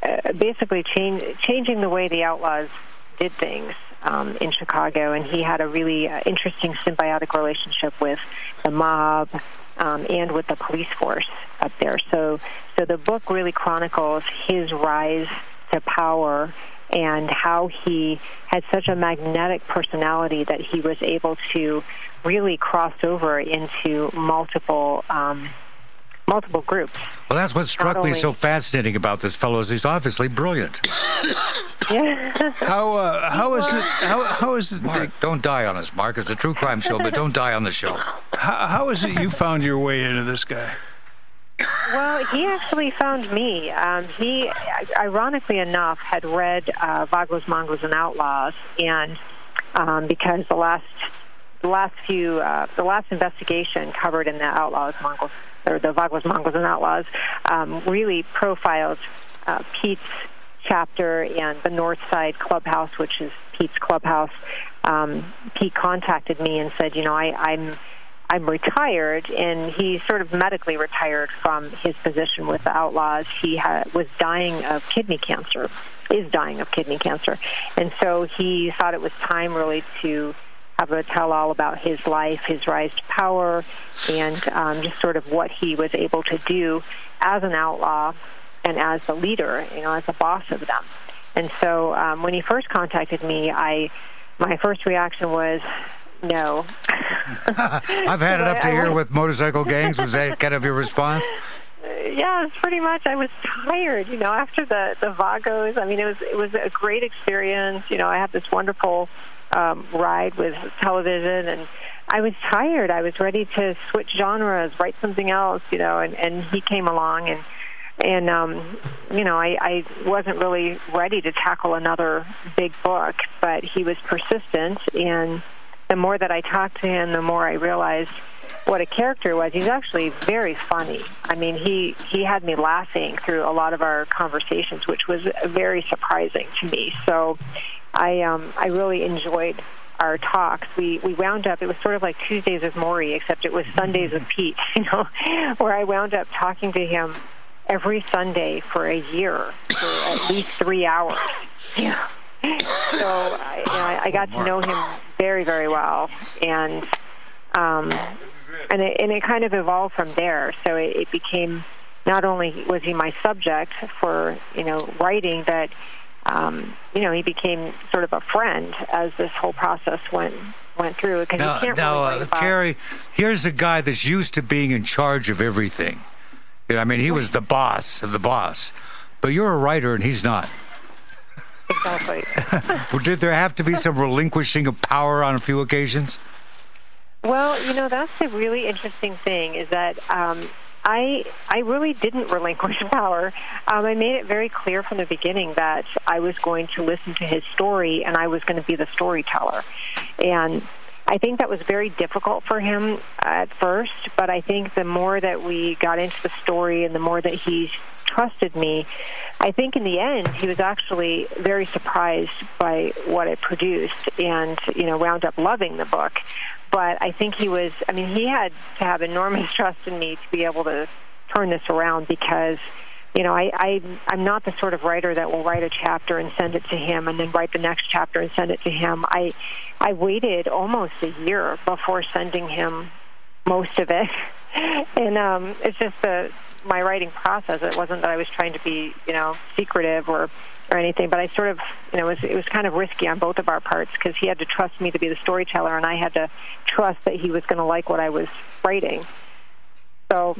uh, basically change, changing the way the Outlaws did things um, in Chicago, and he had a really uh, interesting symbiotic relationship with the mob um, and with the police force up there. So, so the book really chronicles his rise to power and how he had such a magnetic personality that he was able to really cross over into multiple um, multiple groups. Well, that's what struck me only- so fascinating about this fellow is he's obviously brilliant. Yeah. How uh, how is it how how is it Mark, don't die on us, Mark. It's a true crime show, but don't die on the show. how, how is it you found your way into this guy? Well, he actually found me. Um, he, ironically enough, had read uh, Vagos, Mongols, and Outlaws, and um, because the last, the last few, uh, the last investigation covered in the Outlaws, Mongols, or the Vagos, Mongols, and Outlaws, um, really profiled uh, Pete's chapter and the North Side Clubhouse, which is Pete's clubhouse. Um, Pete contacted me and said, you know, I, I'm I'm retired, and he sort of medically retired from his position with the Outlaws. He ha- was dying of kidney cancer, is dying of kidney cancer, and so he thought it was time really to have a tell all about his life, his rise to power, and um, just sort of what he was able to do as an outlaw and as a leader, you know, as a boss of them. And so um, when he first contacted me, I my first reaction was no. [LAUGHS] I've had it up to here with motorcycle gangs. Was that kind of your response? [LAUGHS] yeah, it's pretty much. I was tired, you know, after the the Vagos. I mean, it was it was a great experience. You know, I had this wonderful um, ride with television, and I was tired. I was ready to switch genres, write something else, you know. And and he came along, and and um, you know, I I wasn't really ready to tackle another big book, but he was persistent, and the more that I talked to him, the more I realized what a character was. He's actually very funny. I mean, he he had me laughing through a lot of our conversations, which was very surprising to me. So, I um I really enjoyed our talks, we, we wound up, it was sort of like Tuesdays with Morrie, except it was Sundays with Pete, [LAUGHS] you know, where I wound up talking to him every Sunday for a year for at least three hours. Yeah. So I, you know, I, I got to know him very, very well, and um, and it, and it kind of evolved from there. So it, it became not only was he my subject for you know writing, but um, you know he became sort of a friend as this whole process went went through. Because Now, you can't now really uh, Kerrie, here's a guy that's used to being in charge of everything. You know, I mean, he was the boss of the boss, but you're a writer and he's not. exactly. [LAUGHS] Well, Did there have to be some relinquishing of power on a few occasions? Well, you know, that's the really interesting thing is that um, I I really didn't relinquish [LAUGHS] power. Um, I made it very clear from the beginning that I was going to listen to his story and I was going to be the storyteller. And I think that was very difficult for him at first, but I think the more that we got into the story and the more that he trusted me, I think in the end he was actually very surprised by what it produced and, you know, wound up loving the book. But I think he was, I mean, he had to have enormous [LAUGHS] trust in me to be able to turn this around because you know, I, I I'm not the sort of writer that will write a chapter and send it to him, and then write the next chapter and send it to him. I I waited almost a year before sending him most of it, [LAUGHS] and um, it's just the my writing process. It wasn't that I was trying to be you know secretive or or anything, but I sort of you know it was it was kind of risky on both of our parts because he had to trust me to be the storyteller, and I had to trust that he was going to like what I was writing. So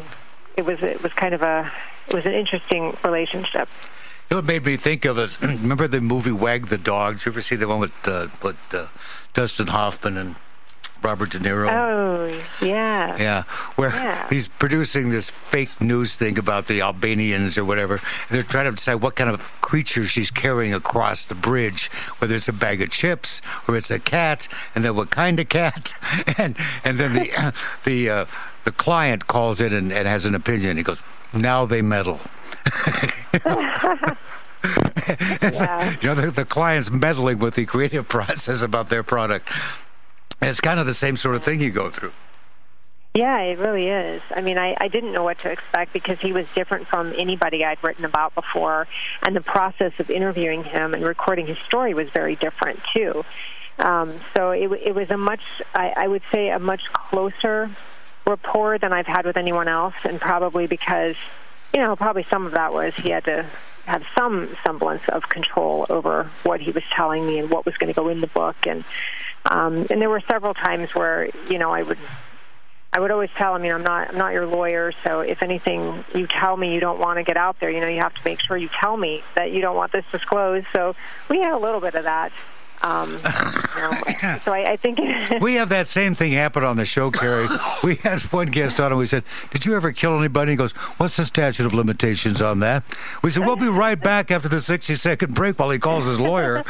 it was it was kind of a it was an interesting relationship. You know what made me think of is [CLEARS THROAT] remember the movie Wag the Dog? Did you ever see the one with uh, with uh, Dustin Hoffman and Robert De Niro? Oh yeah. Yeah, where Yeah. he's producing this fake news thing about the Albanians or whatever. They're trying to decide what kind of creature she's carrying across the bridge, whether it's a bag of chips or it's a cat, and then what kind of cat. [LAUGHS] And and then the [LAUGHS] the uh, the client calls in and, and has an opinion. He goes, "Now they meddle." [LAUGHS] Yeah. You know, the, the client's meddling with the creative process about their product. And it's kind of the same sort of thing you go through. Yeah, it really is. I mean, I, I didn't know what to expect because he was different from anybody I'd written about before, and the process of interviewing him and recording his story was very different too. Um, so it, it was a much, I, I would say, a much closer rapport than I've had with anyone else, and probably because, you know, probably some of that was he had to have some semblance of control over what he was telling me and what was going to go in the book, and um, and there were several times where you know I would I would always tell him, you know, I'm not, I'm not your lawyer. So if anything you tell me you don't want to get out there, you know, you have to make sure you tell me that you don't want this disclosed. So we had a little bit of that. Um, [LAUGHS] you know, so I, I think We [LAUGHS] have that same thing happen on the show, Kerrie. We [LAUGHS] had one guest on and we said, Did you ever kill anybody? He goes, What's the statute of limitations on that? We said, We'll be right back after the 60 second break while he calls his lawyer.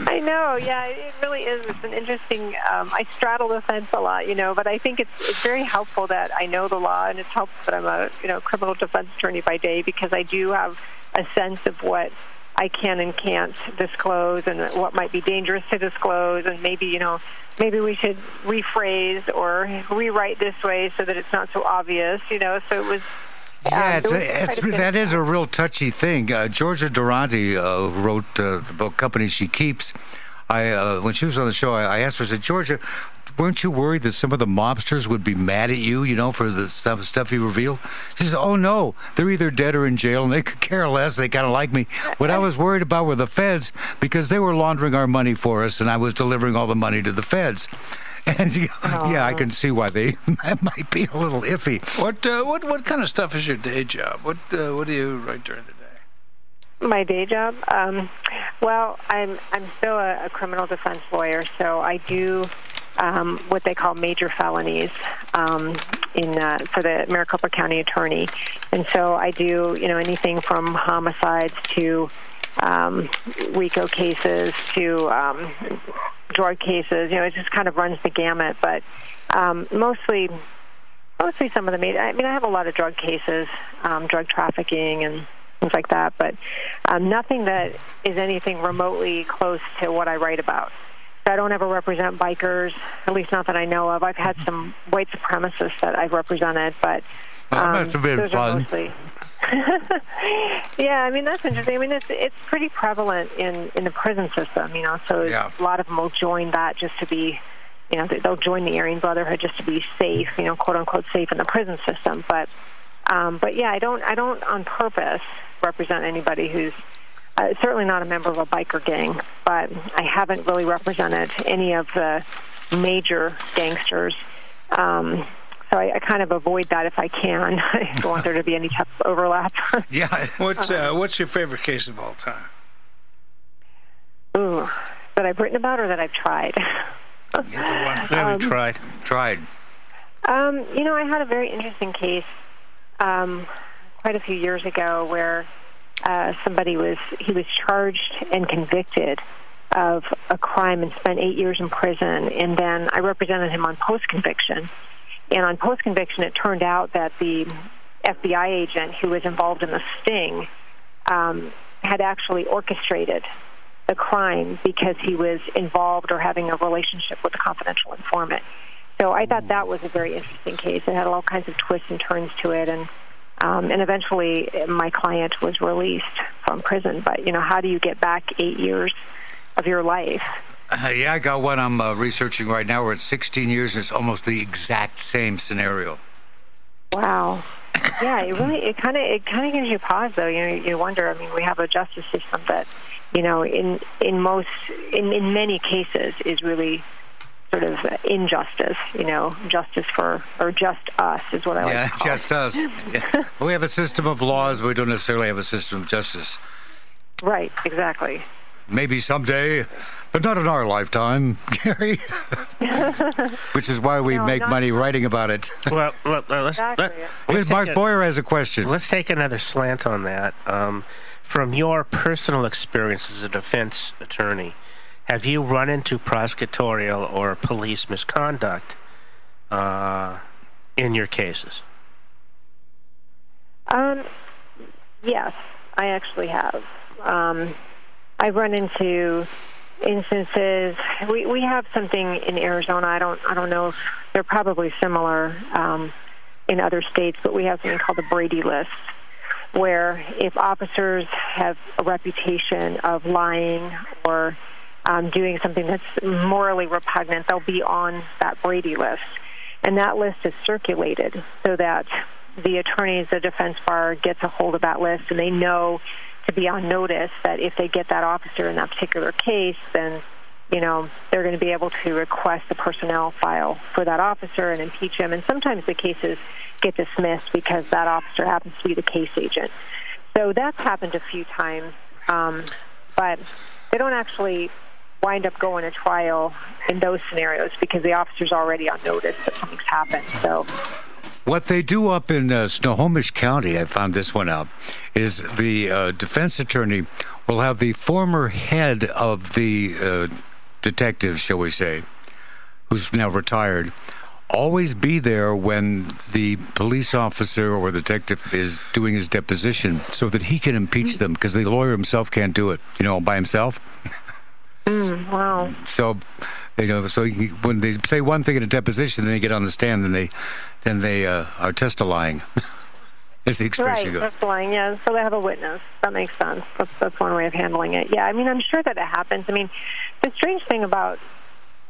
I know, yeah, it really is. It's an interesting. Um, I straddle the fence a lot, you know, but I think it's it's very helpful that I know the law, and it's helpful that I'm a you know criminal defense attorney by day because I do have a sense of what I can and can't disclose, and what might be dangerous to disclose, and maybe you know maybe we should rephrase or rewrite this way so that it's not so obvious, you know. So it was. Yeah, um, it's, it's, quite a bit that is a real touchy thing. Uh, Georgia Durante uh, wrote uh, the book Company She Keeps. I uh, when she was on the show, I, I asked her, I said, Georgia, weren't you worried that some of the mobsters would be mad at you, you know, for the stuff stuff you revealed? She said, Oh no, they're either dead or in jail, and they could care less. They kind of like me. What I was worried about were the feds because they were laundering our money for us, and I was delivering all the money to the feds. [LAUGHS] And yeah, I can see why they [LAUGHS] that might be a little iffy. What uh, what what kind of stuff is your day job? What uh, what do you write during the day? My day job? Um, well, I'm I'm still a, a criminal defense lawyer, so I do um, what they call major felonies um, in uh, for the Maricopa County Attorney, and so I do you know anything from homicides to um, RICO cases to um, drug cases. You know, it just kind of runs the gamut, but um, mostly mostly some of the major. I mean, I have a lot of drug cases, um, drug trafficking and things like that, but um, nothing that is anything remotely close to what I write about. I don't ever represent bikers, at least not that I know of. I've had some white supremacists that I've represented, but that um, must have been fun. [LAUGHS] yeah, I mean that's interesting. I mean it's it's pretty prevalent in in the prison system, you know. So Yeah. a lot of them will join that just to be, you know, they- they'll join the Aryan Brotherhood just to be safe, you know, quote unquote safe in the prison system. But um, but yeah, I don't I don't on purpose represent anybody who's uh, certainly not a member of a biker gang, but I haven't really represented any of the major gangsters. Um, so I, I kind of avoid that if I can. [LAUGHS] I don't want there to be any type of overlap. [LAUGHS] Yeah. What's uh, what's your favorite case of all time? Ooh, that I've written about or that I've tried. [LAUGHS] Either one. Yeah, we tried. Tried. Um, you know, I had a very interesting case um, quite a few years ago where uh, somebody was he was charged and convicted of a crime and spent eight years in prison, and then I represented him on post conviction. And on post conviction, it turned out that the FBI agent who was involved in the sting um, had actually orchestrated the crime because he was involved or having a relationship with a confidential informant. So I thought that was a very interesting case. It had all kinds of twists and turns to it, and um, and eventually my client was released from prison. But you know, how do you get back eight years of your life? Uh, yeah, I got one I'm uh, researching right now We're at 16 years and it's almost the exact same scenario. Wow. [LAUGHS] Yeah, it really it kind of it kind of gives you pause though. You know, you wonder. I mean, we have a justice system that, you know, in in most in in many cases is really sort of injustice. You know, justice for or just us is what I like Yeah, to call just us. Yeah. We have a system of laws, but we don't necessarily have a system of justice. Right. Exactly. Maybe someday, but not in our lifetime, [LAUGHS] Gary. [LAUGHS] Which is why we No, make not- money writing about it. Well, well, well, let's, Exactly. let, let's, Mark a, Boyer has a question. let's take another slant on that. Um, from your personal experience as a defense attorney, have you run into prosecutorial or police misconduct uh, in your cases? Um, yes, I actually have. Um, I've run into instances. We we have something in Arizona. I don't I don't know if they're probably similar um, in other states, but we have something called the Brady List, where if officers have a reputation of lying or um, doing something that's morally repugnant, they'll be on that Brady list. And that list is circulated so that the attorneys, the defense bar gets a hold of that list and they know to be on notice that if they get that officer in that particular case, then you know they're going to be able to request the personnel file for that officer and impeach him. And sometimes the cases get dismissed because that officer happens to be the case agent. So that's happened a few times, um, but they don't actually wind up going to trial in those scenarios because the officer's already on notice that something's happened. So What they do up in uh, Snohomish County, I found this one out, is the uh, defense attorney will have the former head of the uh, detectives, shall we say, who's now retired, always be there when the police officer or detective is doing his deposition so that he can impeach them because the lawyer himself can't do it, you know, by himself. [LAUGHS] wow. So, you know, so he, when they say one thing in a deposition, then they get on the stand, and they, then they uh, are testifying. [LAUGHS] As the expression Right, goes. that's lying. Yeah, so they have a witness. That makes sense. That's, that's one way of handling it. Yeah, I mean, I'm sure that it happens. I mean, the strange thing about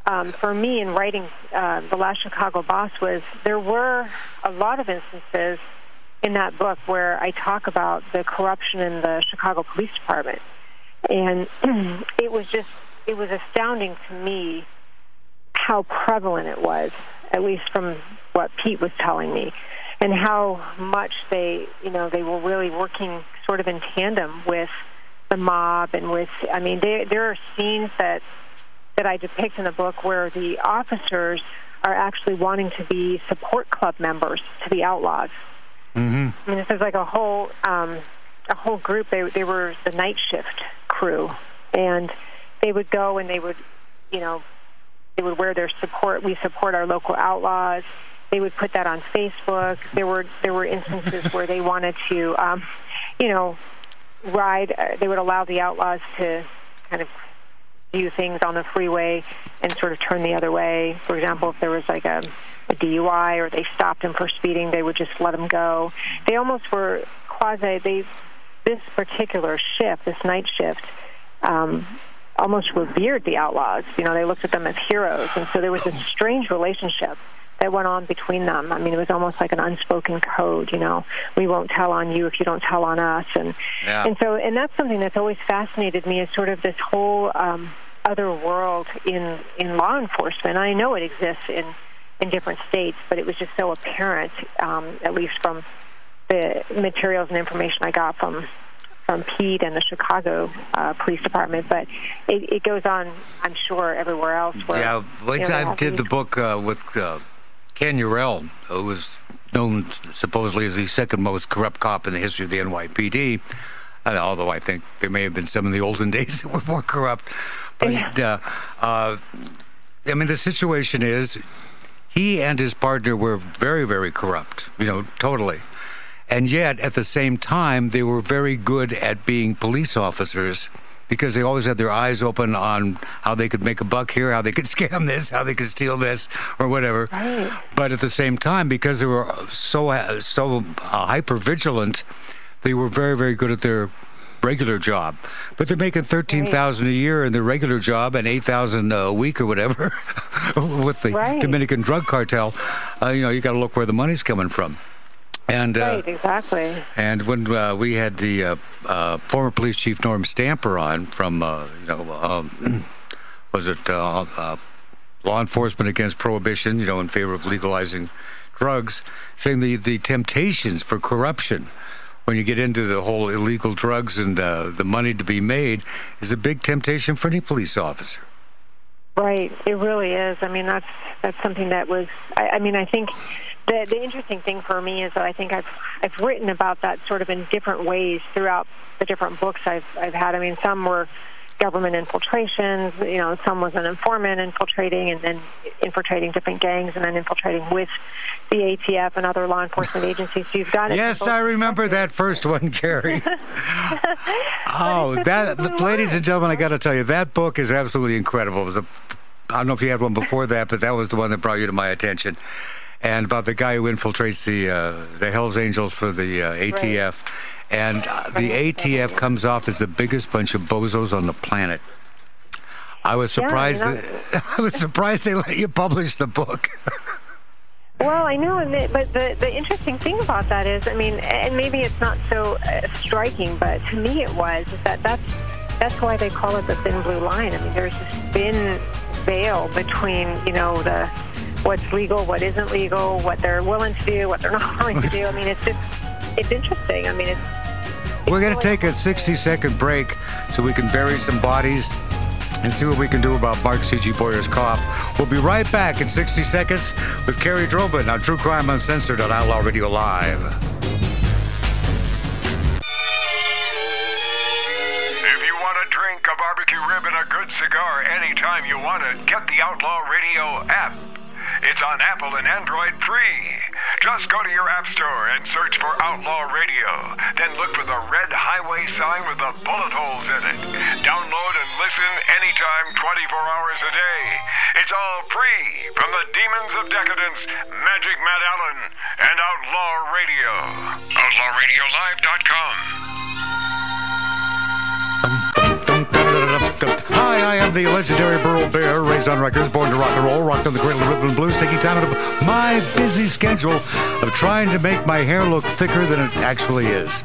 um, for me in writing uh, the last Chicago Boss was there were a lot of instances in that book where I talk about the corruption in the Chicago Police Department, and [CLEARS THROAT] it was just it was astounding to me how prevalent it was, at least from what Pete was telling me, and how much they, you know, they were really working sort of in tandem with the mob and with. I mean, there there are scenes that that I depict in the book where the officers are actually wanting to be support club members to the outlaws. Mm-hmm. I mean, this is like a whole um, a whole group. They they were the night shift crew, and they would go and they would, you know, they would wear their support. We support our local outlaws. They would put that on Facebook. There were there were instances where they wanted to, um, you know, ride. Uh, they would allow the outlaws to kind of do things on the freeway and sort of turn the other way. For example, if there was like a, a DUI or they stopped him for speeding, they would just let him go. They almost were quasi. They this particular shift, this night shift. Um, almost revered the outlaws. You know, they looked at them as heroes, and so there was this strange relationship that went on between them. I mean, it was almost like an unspoken code. You know, we won't tell on you if you don't tell on us, and Yeah. and so and that's something that's always fascinated me is sort of this whole um, other world in in law enforcement. I know it exists in in different states, but it was just so apparent, um, at least from the materials and information I got from from Pete and the Chicago uh, Police Department. But it, it goes on, I'm sure, everywhere else. Where, Yeah, like you know, I did these- the book uh, with uh, Ken Eurell, who was known supposedly as the second most corrupt cop in the history of the NYPD. Uh, although I think there may have been some in the olden [LAUGHS] days that were more corrupt. But uh, uh, I mean, the situation is he and his partner were very, very corrupt. You know, totally. And yet, at the same time, they were very good at being police officers because they always had their eyes open on how they could make a buck here, how they could [LAUGHS] scam this, how they could steal this, or whatever. Right. But at the same time, because they were so so uh, hyper vigilant, they were very very good at their regular job. But they're making thirteen thousand a year in their regular job and eight thousand a week or whatever [LAUGHS] with the Right. Dominican drug cartel. Uh, you know, you got to look where the money's coming from. And uh, Right, exactly. and when uh, we had the uh, uh, former police chief Norm Stamper on from, uh, you know, um, [CLEARS THROAT] was it uh, uh, law enforcement against prohibition, you know, in favor of legalizing drugs, saying the, the temptations for corruption when you get into the whole illegal drugs and uh, the money to be made is a big temptation for any police officer. Right, it really is. I mean, that's that's something that was. I, I mean, I think the the interesting thing for me is that I think I've I've written about that sort of in different ways throughout the different books I've I've had. I mean, some were government infiltrations. You know, some was an informant infiltrating and then infiltrating different gangs and then infiltrating with the ATF and other law enforcement agencies. So you've got it. Yes, I remember that first one, Kerrie. [LAUGHS] oh, that, ladies and gentlemen, I got to tell you, that book is absolutely incredible. It was a, I don't know if you had one before that, but that was the one that brought you to my attention. And about the guy who infiltrates the uh, the Hell's Angels for the uh, ATF, and uh, the ATF comes off as the biggest bunch of bozos on the planet. I was surprised. know. that, [LAUGHS] I was surprised they let you publish the book. [LAUGHS] Well, I know, and the, but the the interesting thing about that is, I mean, and maybe it's not so uh, striking, but to me it was is that that's that's why they call it the thin blue line. I mean, there's this thin veil between you know the what's legal, what isn't legal, what they're willing to do, what they're [LAUGHS] not willing to do. I mean, it's just it's interesting. I mean, it's We're going to take a 60 second break so we can bury some bodies and see what we can do about Mark C.G. Boyer's cough. We'll be right back in 60 seconds with Kerrie Droban on True Crime Uncensored on Outlaw Radio Live. If you want a drink, a barbecue rib, and a good cigar anytime you want it, get the Outlaw Radio app. It's on Apple and Android free. Just go to your app store and search for Outlaw Radio. Then look for the red highway sign with the bullet holes in it. Download and listen anytime, 24 hours a day. It's all free from the Demons of Decadence, Magic Matt Allen, and Outlaw Radio. OutlawRadioLive.com. Hi, I am the legendary Burl Barer, raised on records, born to rock and roll, rocked on the cradle of rhythm and blues, taking time out of my busy schedule of trying to make my hair look thicker than it actually is.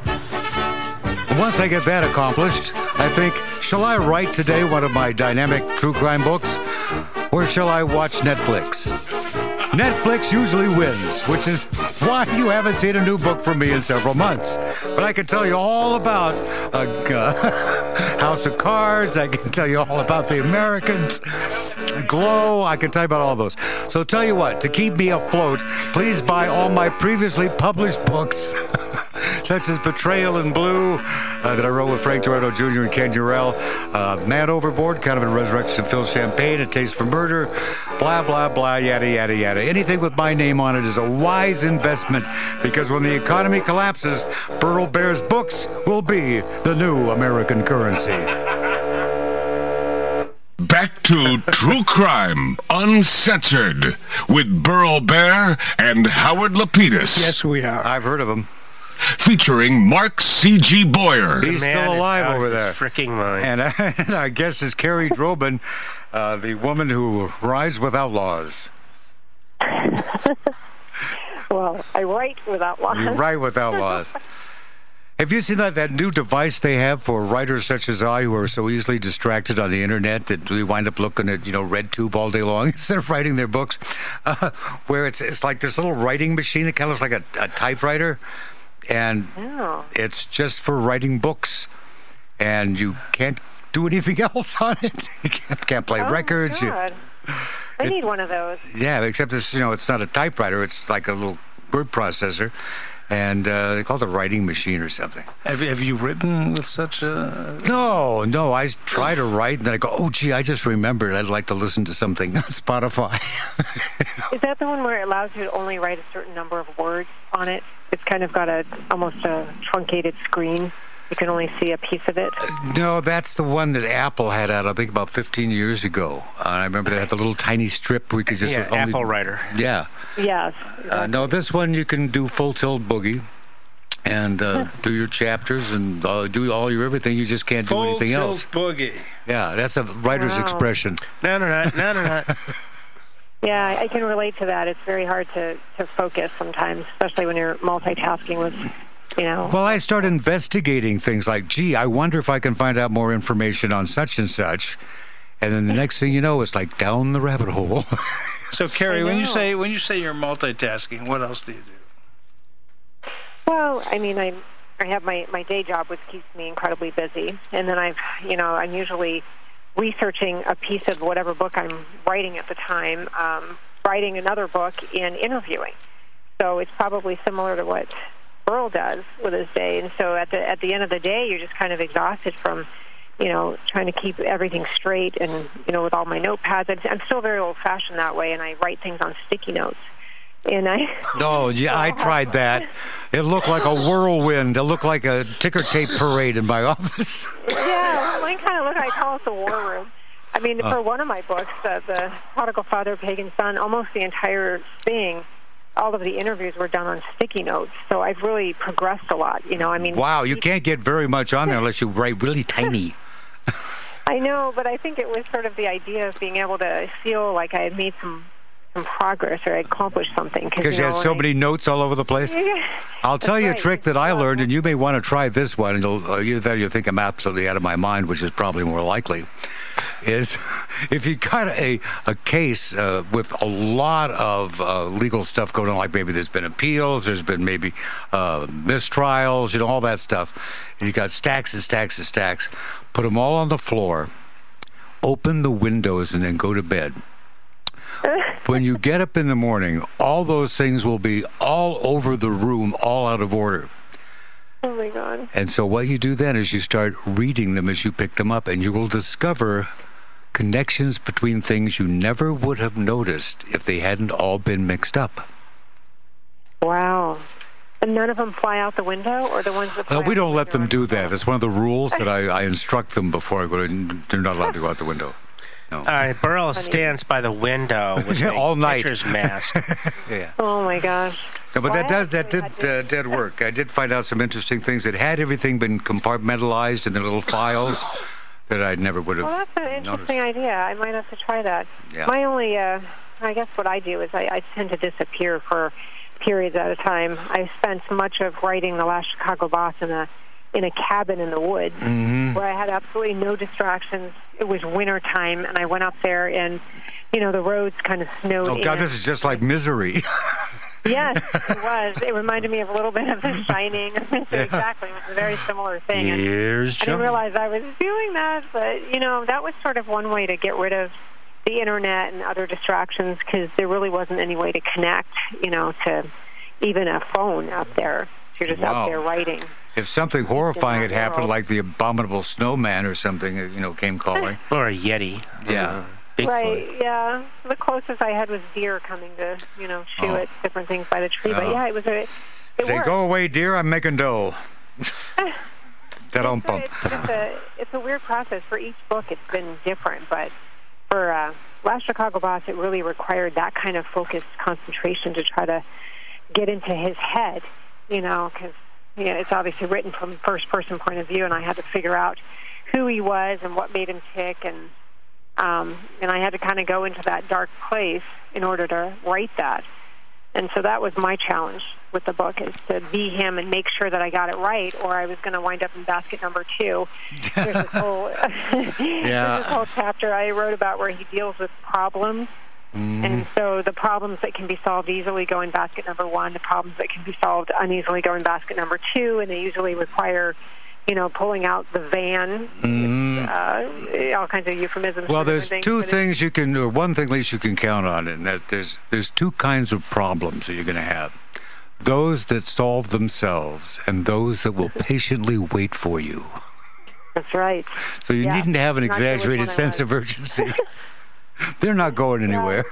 Once I get that accomplished, I think, shall I write today one of my dynamic true crime books? Or shall I watch Netflix? Netflix usually wins, which is why you haven't seen a new book from me in several months. But I can tell you all about uh, uh, [LAUGHS] House of Cards. I can tell you all about The Americans, Glow. I can tell you about all those. So tell you what, to keep me afloat, please buy all my previously published books. [LAUGHS] such as Betrayal in Blue, uh, that I wrote with Frank Girardot Jr. and Ken Eurell, uh, Man Overboard, kind of a resurrection of Phil Champagne, A Taste for Murder, blah, blah, blah, yada, yada, yada. Anything with my name on it is a wise investment because when the economy collapses, Burl Barer's books will be the new American currency. back to True Crime Uncensored with Burl Barer and Howard Lapidus. Yes, we are. I've heard of him. Featuring Mark C.G. Boyer. He's still alive over there. Freaking mind. And, [LAUGHS] and our guest is Kerrie Droban, uh, the woman who rides with outlaws. [LAUGHS] Well, I write without You lines. ride with outlaws. [LAUGHS] Have you seen that, that new device they have for writers such as I who are so easily distracted on the internet that we wind up looking at, you know, red tube all day long instead of writing their books? Uh, where it's, it's like this little writing machine that kind of looks like a, a typewriter. And Oh. it's just for writing books. And you can't do anything [LAUGHS] else on it. You can't, can't play Oh, records. You- God. I need one of those. yeah, except it's you know it's not a typewriter. It's like a little word processor, and uh, they call it a writing machine or something. Have, have you written with such a? No, no. I try to write, and then I go, "Oh, gee, I just remembered. I'd like to listen to something on [LAUGHS] Spotify." Is that the one where it allows you to only write a certain number of words on it? It's kind of got a almost a truncated screen. You can only see a piece of it. no, that's the one that Apple had out. I think about 15 years ago. Uh, I remember they had the little tiny strip where you could just yeah, only, Apple Writer. Yeah. Yes. Uh, no, this one you can do full tilt boogie. And uh, do your chapters and uh, do all your everything. You just can't do anything else. Full tilt else. boogie. Yeah, that's a writer's Wow. expression. No, no, no, no, no, no. [LAUGHS] Yeah, I- I can relate to that. It's very hard to, to focus sometimes, especially when you're multitasking with, you know. Well, I start investigating things like, gee, I wonder if I can find out more information on such and such. And then the next thing you know, it's like down the rabbit hole. [LAUGHS] So, Kerrie, when you say when you say you're multitasking, what else do you do? Well, I mean, I I have my my day job, which keeps me incredibly busy, and then I've you know I'm usually researching a piece of whatever book I'm writing at the time, um, writing another book, and interviewing. So it's probably similar to what Burl does with his day, and so at the at the end of the day, you're just kind of exhausted from. You know, trying to keep everything straight, and you know, with all my notepads, I'm, I'm still very old-fashioned that way, and I write things on sticky notes. And I no, yeah, I [LAUGHS] tried that. It looked like a whirlwind. It looked like a ticker tape parade in my [LAUGHS] office. Yeah, mine kind of look. I call it the war room. I mean, for one of my books, uh, the prodigal father, pagan son, almost the entire thing, all of the interviews were done on sticky notes. So I've really progressed a lot. You know, I mean, Wow, you can't get very much on there unless you write really tiny. [LAUGHS] I know, but I think it was sort of the idea of being able to feel like I had made some some progress or I accomplished something. Because you know, had so I- many notes all over the place. [LAUGHS] I'll tell you a trick that I learned, and you may want to try this one. And you'll, uh, either you'll think I'm absolutely out of my mind, which is probably more likely. Is [LAUGHS] if you got a a case uh, with a lot of uh, legal stuff going on, like maybe there's been appeals, there's been maybe uh, mistrials, you know, all that stuff, and you got stacks and stacks and stacks. Put them all on the floor, open the windows, and then go to bed [LAUGHS] when you get up in the morning, all those things will be all over the room, all out of order. Oh my God. And so, what you do then is you start reading them as you pick them up, and you will discover connections between things you never would have noticed if they hadn't all been mixed up. Wow. And none of them fly out the window, or the ones that. Fly Uh, we don't the let them do that. It's one of the rules that [LAUGHS] I, I instruct them before I go. They're not allowed to go out the window. All right, Burl stands by the window [LAUGHS] with Yeah, all night. pitcher's mask. [LAUGHS] Yeah. Oh my gosh. No, but Well, that does that did had to- uh, did work. I did find out some interesting things that had everything been compartmentalized in their little files [LAUGHS] that I never would have. Well, that's an noticed. interesting idea. I might have to try that. Yeah. My only, uh, I guess, what I do is I, I tend to disappear for periods at a time. I spent much of writing the last Chicago Boss in a in a cabin in the woods Mm-hmm. where I had absolutely no distractions. It was winter time, and I went up there, and you know the roads kind of snowed. Oh God, in. this is just like misery. [LAUGHS] Yes, it was. It reminded me of a little bit of The [LAUGHS] Shining. [LAUGHS] exactly, it was a very similar thing. And Here's I didn't realize I was doing that, but you know, that was sort of one way to get rid of the internet and other distractions because there really wasn't any way to connect, you know, to even a phone out there. You're just Wow. out there writing. If something horrifying had happened, like the abominable snowman or something, you know, came calling. Or a Yeti. Yeah. Uh, Bigfoot. Right, yeah. The closest I had was deer coming to, you know, shoot Oh. at different things by the tree. Oh. But yeah, it was a. It Say, worked. go away, deer. I'm making dough. [LAUGHS] that on So pump. it's just a it's a weird process for each book. It's been different, but for uh, Last Chicago Boss, it really required that kind of focused concentration to try to get into his head, you know, because you know, it's obviously written from first person point of view, and I had to figure out who he was and what made him tick, and um, and I had to kind of go into that dark place in order to write that. And so that was my challenge with the book is to be him and make sure that I got it right, or I was going to wind up in basket number two. There's this [LAUGHS] whole [LAUGHS] there's this whole chapter I wrote about where he deals with problems. And so the problems that can be solved easily go in basket number one, the problems that can be solved uneasily go in basket number two, and they usually require, you know, pulling out the van, uh, all kinds of euphemisms. Well, there's different two things, you can, or one thing at least you can count on, and that there's there's two kinds of problems that you're going to have: those that solve themselves, and those that will patiently wait for you. That's right. So you Yeah. needn't have an Not exaggerated sense of urgency. [LAUGHS] They're not going anywhere.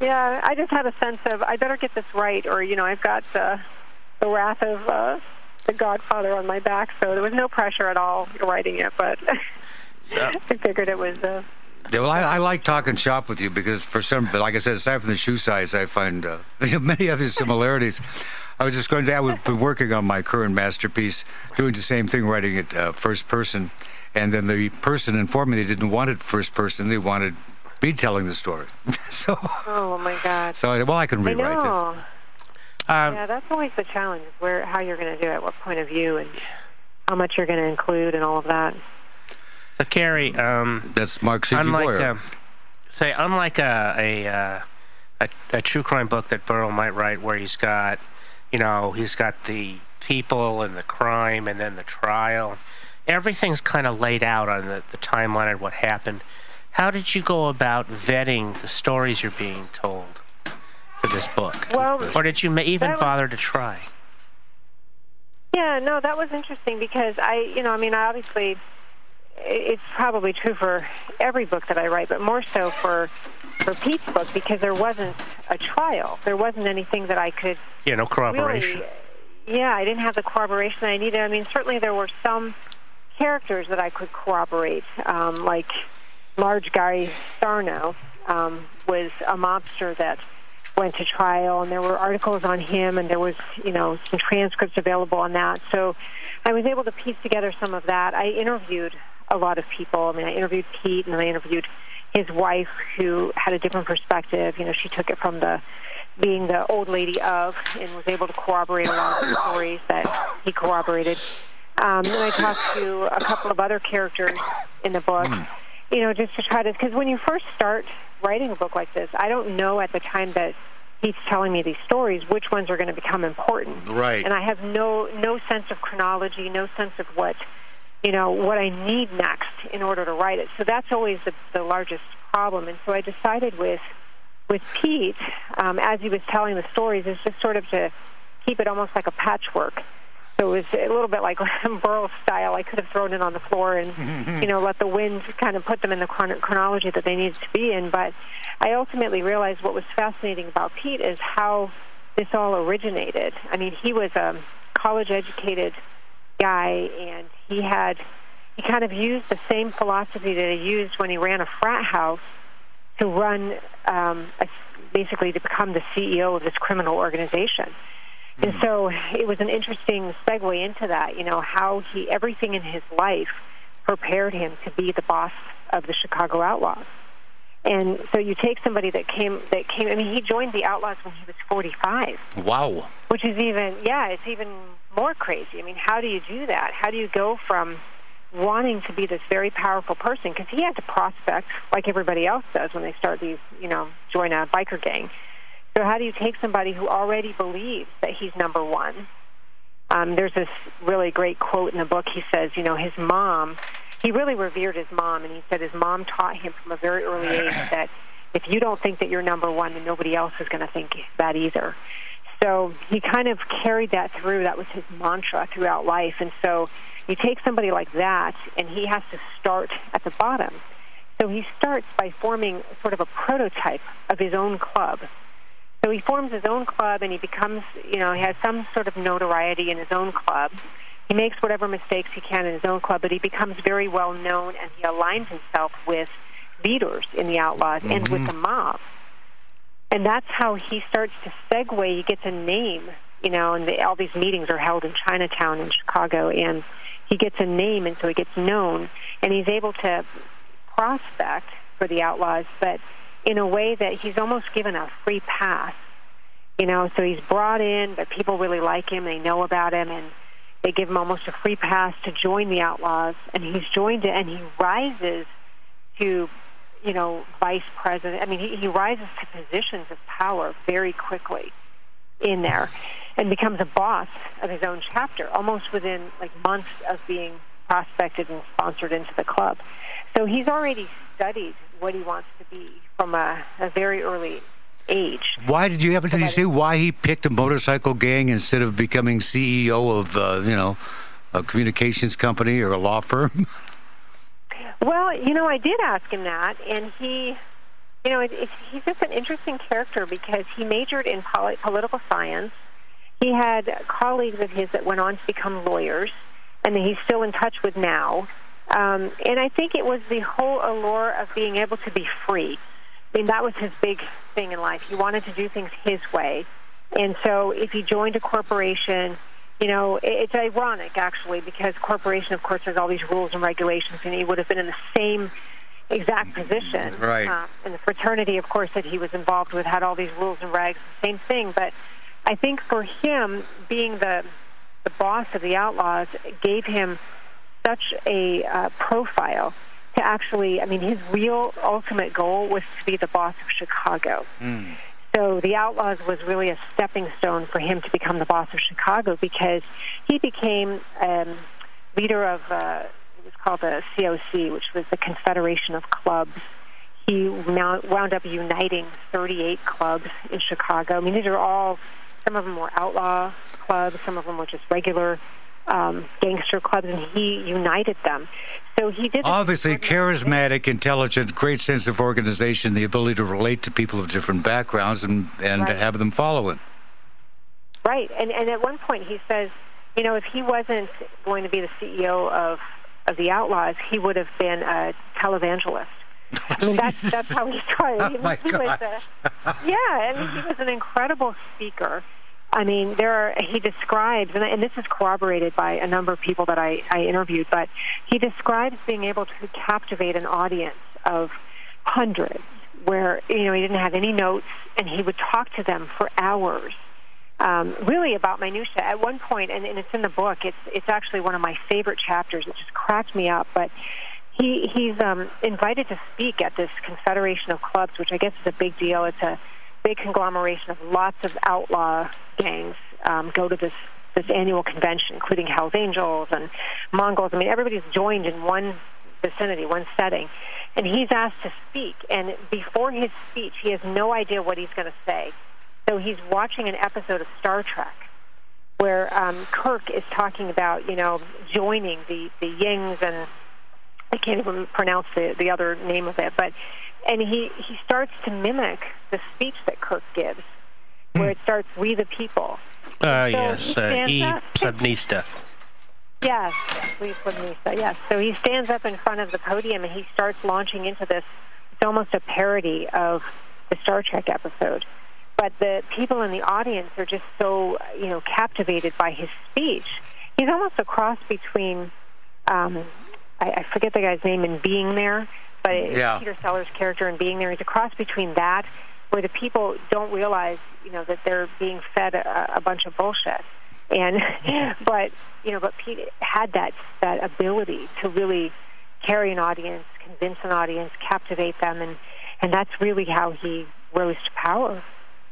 Yeah, I just had a sense of I better get this right, or you know, I've got uh, the wrath of uh, the Godfather on my back. So there was no pressure at all writing it, but [LAUGHS] I figured it was. Uh, Yeah, well, I, I like talking shop with you because for some, but like I said, aside from the shoe size, I find uh, [LAUGHS] many other similarities. I was just going to, I was been working on my current masterpiece, doing the same thing, writing it uh, first person, and then the person informed me they didn't want it first person; they wanted me telling the story. [LAUGHS] so, oh my God! so I, well, I can I rewrite this. Um, yeah, that's always the challenge: is where how you're going to do it, what point of view, and how much you're going to include, and all of that. So, Kerrie, um, That's Mark C. G. unlike Boyer. um, say, unlike a a, uh, a a true crime book that Burl might write, where he's got, you know, he's got the people and the crime and then the trial. Everything's kind of laid out on the, the timeline of what happened. How did you go about vetting the stories you're being told for this book? Well, or did you even was- bother to try? Yeah, no, that was interesting because I, you know, I mean, I obviously, it's probably true for every book that I write, but more so for for Pete's book because there wasn't a trial. There wasn't anything that I could Yeah, no corroboration. really. Yeah, I didn't have the corroboration I needed. I mean, certainly there were some characters that I could corroborate, um, like large guy Sarno um, was a mobster that went to trial, and there were articles on him, and there was, you know, some transcripts available on that. So I was able to piece together some of that. I interviewed a lot of people. I mean, I interviewed Pete, and I interviewed his wife, who had a different perspective. You know, she took it from the being the old lady of, and was able to corroborate a lot of the stories that he corroborated. Um, and I talked to a couple of other characters in the book, you know, just to try to, because when you first start writing a book like this, I don't know at the time that he's telling me these stories which ones are going to become important. Right. And I have no no sense of chronology, no sense of what you know what I need next in order to write it. So that's always the, the largest problem. And so I decided with with Pete, um, as he was telling the stories, is just sort of to keep it almost like a patchwork. So it was a little bit like Burroughs style. I could have thrown it on the floor and, [LAUGHS] you know, let the wind kind of put them in the chron- chronology that they needed to be in. But I ultimately realized what was fascinating about Pete is how this all originated. I mean, he was a college-educated guy, and he had he kind of used the same philosophy that he used when he ran a frat house to run um, a, basically to become the CEO of this criminal organization. And so it was an interesting segue into that, you know, how he everything in his life prepared him to be the boss of the Chicago Outlaws. And so you take somebody that came that came I mean he joined the Outlaws when he was 45 Wow. which is even yeah it's even more crazy. I mean how do you do that? How do you go from wanting to be this very powerful person? Because he had to prospect like everybody else does when they start these you know join a biker gang so how do you take somebody who already believes that he's number one um, there's this really great quote in the book he says you know his mom he really revered his mom and he said his mom taught him from a very early age [LAUGHS] that if you don't think that you're number one then nobody else is going to think that either so he kind of carried that through. That was his mantra throughout life. And so you take somebody like that, and he has to start at the bottom. So he starts by forming sort of a prototype of his own club. So he forms his own club, and he becomes, you know, he has some sort of notoriety in his own club. He makes whatever mistakes he can in his own club, but he becomes very well known, and he aligns himself with leaders in the Outlaws and with mm-hmm. the mob. And that's how he starts to segue. He gets a name, you know, and the, all these meetings are held in Chinatown in Chicago, and he gets a name, and so he gets known, and he's able to prospect for the Outlaws, but in a way that he's almost given a free pass. You know, so he's brought in, but people really like him. They know about him, and they give him almost a free pass to join the Outlaws. And he's joined it, and he rises to, you know, vice president. I mean, he, he rises to positions of power very quickly in there, and becomes a boss of his own chapter, almost within like months of being prospected and sponsored into the club. So he's already studied what he wants to be from a, a very early age. Why did you happen to say why he picked a motorcycle gang instead of becoming CEO of uh, you know a communications company or a law firm? [LAUGHS] Well, you know, I did ask him that, and he, you know, it, it, he's just an interesting character because he majored in poli- political science. He had colleagues of his that went on to become lawyers, and that he's still in touch with now. Um, and I think it was the whole allure of being able to be free. I mean, that was his big thing in life. He wanted to do things his way. And so if he joined a corporation, you know, it's ironic actually because corporation, of course, has all these rules and regulations, and he would have been in the same exact position. Right. Uh, and the fraternity, of course, that he was involved with had all these rules and regs, same thing. But I think for him, being the the boss of the Outlaws gave him such a uh, profile to actually, I mean, his real ultimate goal was to be the boss of Chicago. So the Outlaws was really a stepping stone for him to become the boss of Chicago because he became um, leader of uh, it was called the COC, which was the Confederation of Clubs. He wound up uniting 38 clubs in Chicago. I mean, these are all some of them were outlaw clubs, some of them were just regular um, gangster clubs, and he united them. So he did. Obviously, extraordinary thing. charismatic, intelligent, great sense of organization, the ability to relate to people of different backgrounds and and to Right. have them follow him. Right, and and at one point he says, you know, if he wasn't going to be the CEO of of the Outlaws, he would have been a televangelist. I mean, that's that's how he started. [LAUGHS] Oh, my he was a, yeah, I mean, he was an incredible speaker. I mean, there are, he describes, and, and this is corroborated by a number of people that I, I interviewed, but he describes being able to captivate an audience of hundreds where, you know, he didn't have any notes and he would talk to them for hours. Um, really about minutia. At one point, and, and it's in the book. It's it's actually one of my favorite chapters. It just cracked me up. But he he's um, invited to speak at this Confederation of Clubs, which I guess is a big deal. It's a big conglomeration of lots of outlaw gangs um, go to this this annual convention, including Hell's Angels and Mongols. I mean, everybody's joined in one vicinity, one setting, and he's asked to speak. And before his speech, he has no idea what he's going to say. So he's watching an episode of Star Trek where um, Kirk is talking about, you know, joining the the Yangs and I can't even pronounce the the other name of it, but and he he starts to mimic the speech that Kirk gives, where it starts "We the people." Uh, So yes, uh, stands E. up. Plebnista. Yes, yes, we put Lisa. Yes. So he stands up in front of the podium and he starts launching into this. It's almost a parody of the Star Trek episode, but the people in the audience are just so you know captivated by his speech. He's almost a cross between, um, I, I forget the guy's name in Being There, but it's Yeah. Peter Sellers' character in Being There. He's a cross between that, where the people don't realize you know that they're being fed a, a bunch of bullshit. And [LAUGHS] but you know but Pete had that that ability to really carry an audience convince an audience captivate them. And and that's really how he rose to power.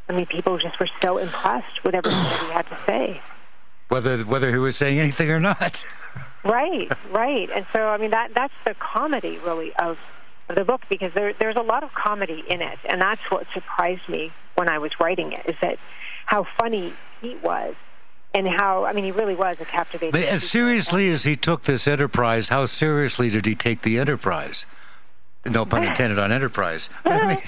I mean people just were so impressed with everything that he had to say. Whether whether he was saying anything or not. [LAUGHS] right right. And so I mean that that's the comedy really of of the book because there there's a lot of comedy in it and that's what surprised me when I was writing it is that how funny Pete was and how I mean he really was a captivating But as seriously as he took this enterprise, how seriously did he take the enterprise? No pun [LAUGHS] intended on enterprise. [LAUGHS] I mean,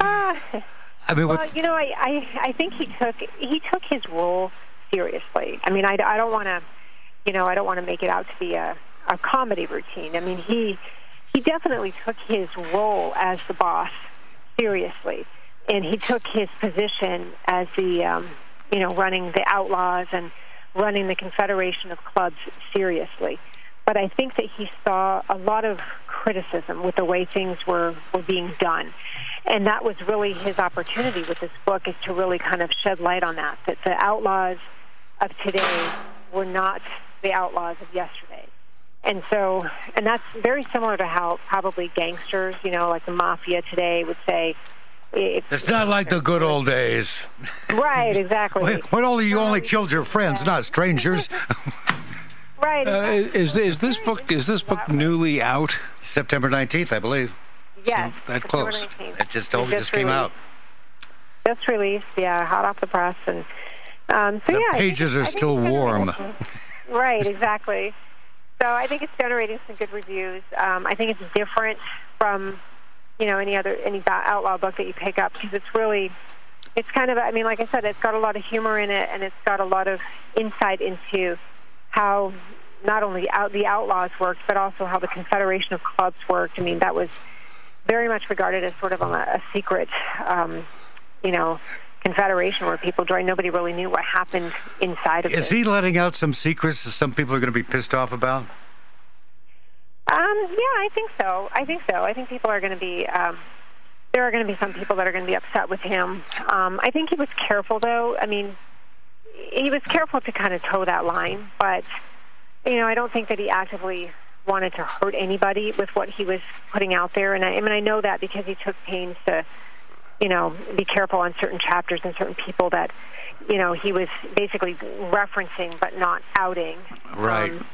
[LAUGHS] I mean, well, you know, I, I I think he took he took his role seriously. I mean, I, I don't want to, you know, I don't want to make it out to be a a comedy routine. I mean, he he definitely took his role as the boss seriously, and he took his position as the um, you know running the Outlaws and running the Confederation of Clubs seriously. But I think that he saw a lot of criticism with the way things were, were being done. And that was really his opportunity with this book is to really kind of shed light on that, that the outlaws of today were not the outlaws of yesterday. And so, and that's very similar to how probably gangsters, you know, like the mafia today would say, if, It's not like the good old days. right, exactly. When when only you only killed your friends, not strangers. right. Uh, is is this book is this book newly out? September 19th, I believe. yes. that September close. 19th. It just, oh, It just came out. Just released, yeah, hot off the press, and um, so The yeah, I think- pages are I still it's warm. generating- Right, exactly. So I think it's generating some good reviews. Um, I think it's different from you know any other any outlaw book that you pick up because it's really it's kind of I mean like I said it's got a lot of humor in it and it's got a lot of insight into how not only out the outlaws worked but also how the Confederation of Clubs worked. I mean that was very much regarded as sort of a, a secret um, you know confederation where people joined. Nobody really knew what happened inside of it. Is he letting out some secrets that some people are going to be pissed off about? Um, yeah, I think so. I think so. I think people are going to be. Um, there are going to be some people that are going to be upset with him. Um, I think he was careful, though. I mean, he was careful to kind of toe that line, but you know, I don't think that he actively wanted to hurt anybody with what he was putting out there. And I, I mean, I know that because he took pains to, you know, be careful on certain chapters and certain people that, you know, he was basically referencing but not outing. Right. Um,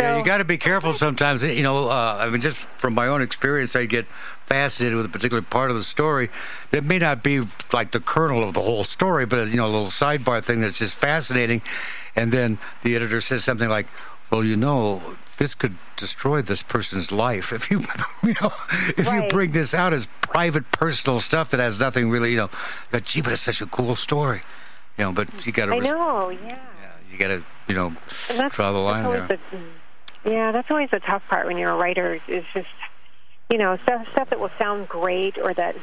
Yeah, you got to be careful sometimes. You know, uh, I mean, just from my own experience, I get fascinated with a particular part of the story that may not be like the kernel of the whole story, but you know, a little sidebar thing that's just fascinating. And then the editor says something like, "Well, you know, this could destroy this person's life if you, [LAUGHS] you know, if you bring this out as private, personal stuff that has nothing really, you know, but gee, but it's such a cool story, you know. But you got to, I know, yeah. you got to, you know, draw the line there. The, yeah, that's always the tough part when you're a writer. Is just you know stuff stuff that will sound great or that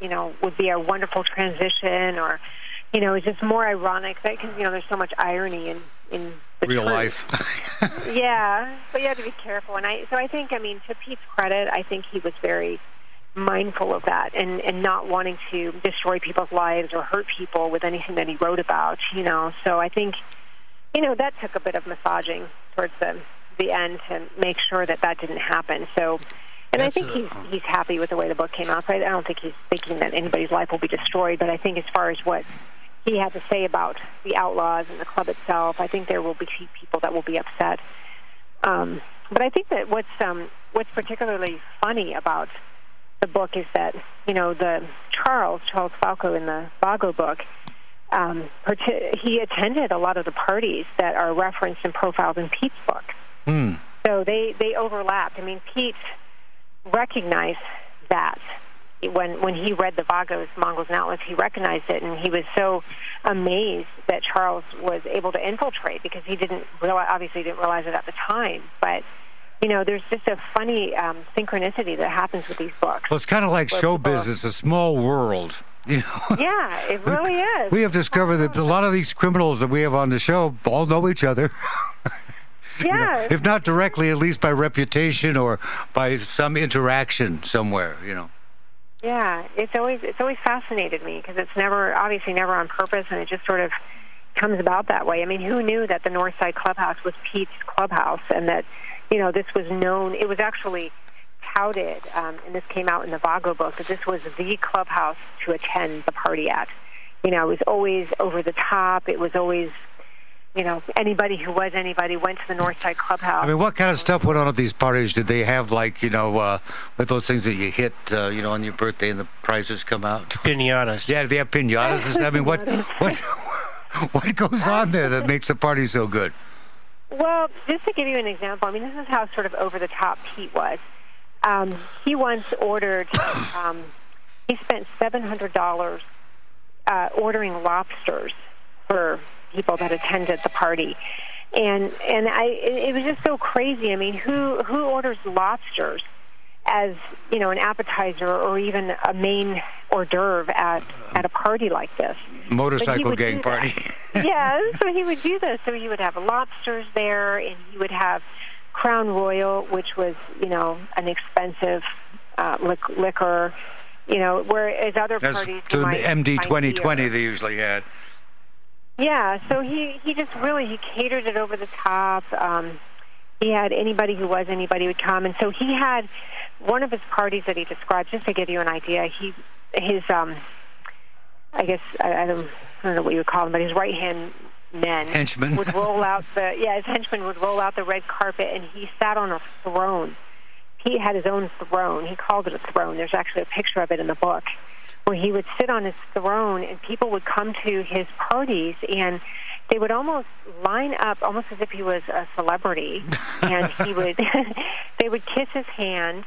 you know would be a wonderful transition or you know is just more ironic that because you know there's so much irony in in Real life. [LAUGHS] yeah, but you have to be careful. And I so I think I mean to Pete's credit, I think he was very mindful of that and and not wanting to destroy people's lives or hurt people with anything that he wrote about. You know, so I think you know that took a bit of massaging towards the the end to make sure that that didn't happen. So. And That's, I think uh, he's he's happy with the way the book came out. So I, I don't think he's thinking that anybody's life will be destroyed. But I think as far as what he had to say about the Outlaws and the club itself, I think there will be people that will be upset. Um, but I think that what's um, what's particularly funny about the book is that you know the Charles Charles Falco in the Vago book. Um, he attended a lot of the parties that are referenced and profiled in Pete's book. Hmm. So they, they overlapped. I mean, Pete recognized that when when he read the Vagos, Mongols, and Outlaws, he recognized it, and he was so amazed that Charles was able to infiltrate because he didn't realize, obviously didn't realize it at the time. But you know, there's just a funny um, synchronicity that happens with these books. Well, it's kind of like show business, a small world. [LAUGHS] You know, yeah, it really is. we have discovered that a lot of these criminals that we have on the show all know each other. [LAUGHS] yeah, if not directly, at least by reputation or by some interaction somewhere. You know. Yeah, it's always it's always fascinated me because it's never obviously never on purpose, and it just sort of comes about that way. I mean, who knew that the Northside Clubhouse was Pete's clubhouse, and that you know this was known. It was actually touted, um, and this came out in the Vago book that this was the clubhouse to attend the party at. You know, it was always over the top. It was always you know, anybody who was anybody went to the Northside Clubhouse. I mean, what kind of stuff went on at these parties? Did they have like you know, uh, with those things that you hit, uh, you know, on your birthday and the prizes come out? [LAUGHS] Pinatas. Yeah, they have pinatas and stuff. I mean, what [LAUGHS] what what goes on there that makes the party so good? Well, just to give you an example, I mean, this is how sort of over the top Pete was. Um, he once ordered, um, he spent $700 uh, ordering lobsters for people that attended the party. And and I it, it was just so crazy. I mean, who who orders lobsters as you know an appetizer or even a main hors d'oeuvre at at a party like this. Motorcycle gang party. [LAUGHS] [LAUGHS] yeah, so he would do this. So he would have lobsters there, and he would have Crown Royal, which was you know an expensive uh, lic- liquor. You know, whereas other That's parties the MD 2020 they usually had. Yeah, so he he just really he catered it over the top. Um, he had anybody who was anybody would come, and so he had one of his parties that he described. Just to give you an idea, he his um, I guess I, I don't I don't know what you would call them, but his right hand men Henchmen. would roll out the yeah his henchmen would roll out the red carpet, and he sat on a throne. He had his own throne. He called it a throne. There's actually a picture of it in the book where he would sit on his throne and people would come to his parties and they would almost line up almost as if he was a celebrity. [LAUGHS] And he would [LAUGHS] they would kiss his hand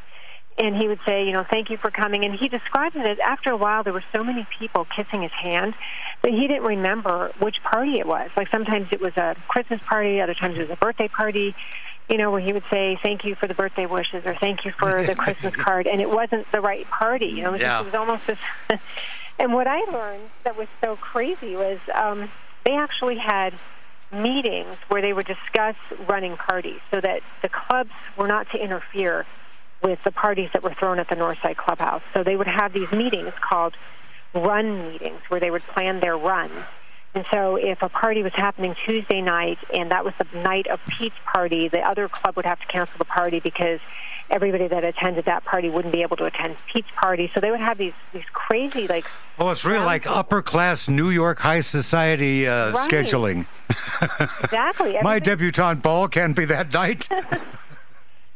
and he would say you know thank you for coming. And he described it as after a while there were so many people kissing his hand that he didn't remember which party it was. Like sometimes it was a christmas party other times it was a birthday party you know, where he would say thank you for the birthday wishes or thank you for the [LAUGHS] Christmas card, and it wasn't the right party. You know, it was, Yeah. just, it was almost this. [LAUGHS] and what I learned that was so crazy was um, they actually had meetings where they would discuss running parties, so that the clubs were not to interfere with the parties that were thrown at the Northside Clubhouse. So they would have these meetings called run meetings where they would plan their runs. And so if a party was happening Tuesday night and that was the night of Pete's party, the other club would have to cancel the party because everybody that attended that party wouldn't be able to attend Pete's party. So they would have these these crazy like Oh, it's real like upper class New York high society uh, Right. scheduling. exactly. [LAUGHS] My debutante ball can't be that night. [LAUGHS]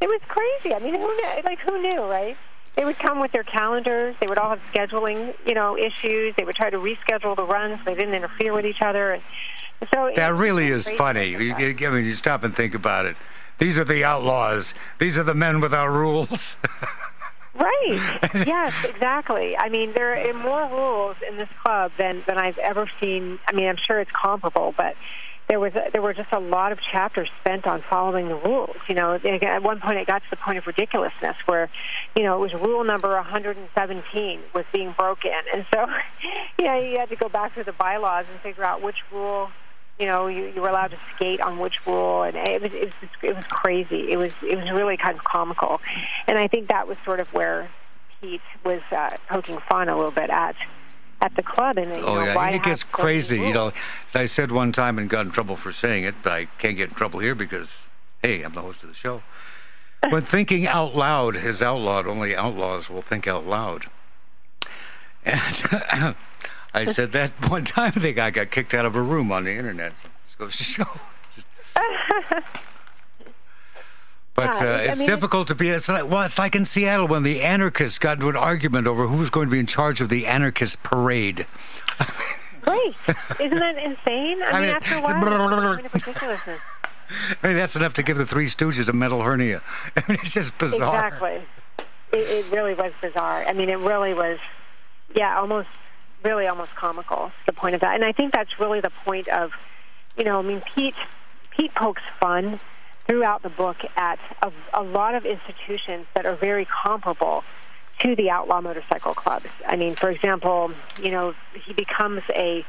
It was crazy. I mean, who knew, like who knew, right? They would come with their calendars. They would all have scheduling, you know, issues. They would try to reschedule the runs. So they didn't interfere with each other, and so that really is funny. You, I mean, you stop and think about it. These are the outlaws. These are the men without rules. [LAUGHS] Right. yes, exactly. I mean, there are more rules in this club than than I've ever seen. I mean, I'm sure it's comparable, but there was a, there were just a lot of chapters spent on following the rules. You know, at one point it got to the point of ridiculousness where, you know, it was rule number 117 was being broken, and so, [LAUGHS] yeah, you had to go back through the bylaws and figure out which rule. You know, you, you were allowed to skate on which rule, and it was it was it was crazy. It was it was really kind of comical, and I think that was sort of where Pete was uh, poking fun a little bit at at the club, and Oh know, yeah, it gets have so many crazy. You know, I said one time and got in trouble for saying it, but I can't get in trouble here because, hey, I'm the host of the show. [LAUGHS] when thinking out loud is outlawed, only outlaws will think out loud. And [LAUGHS] I [LAUGHS] said that one time. I think I got kicked out of a room on the internet. Just goes to show. But uh, I it's mean- difficult to be. It's like well, it's like in Seattle when the anarchists got into an argument over who was going to be in charge of the anarchist parade. [LAUGHS] Great, isn't that insane? I, I mean, mean, after a while, it's kind of [LAUGHS] ridiculousness. I mean, that's enough to give the Three Stooges a mental hernia. [LAUGHS] I mean, it's just bizarre. Exactly. It, it really was bizarre. I mean, it really was, yeah, almost, really almost comical. The point of that, and I think that's really the point of, you know, I mean, Pete, Pete pokes fun throughout the book at a, a lot of institutions that are very comparable to the outlaw motorcycle clubs. I mean, for example, you know, he becomes a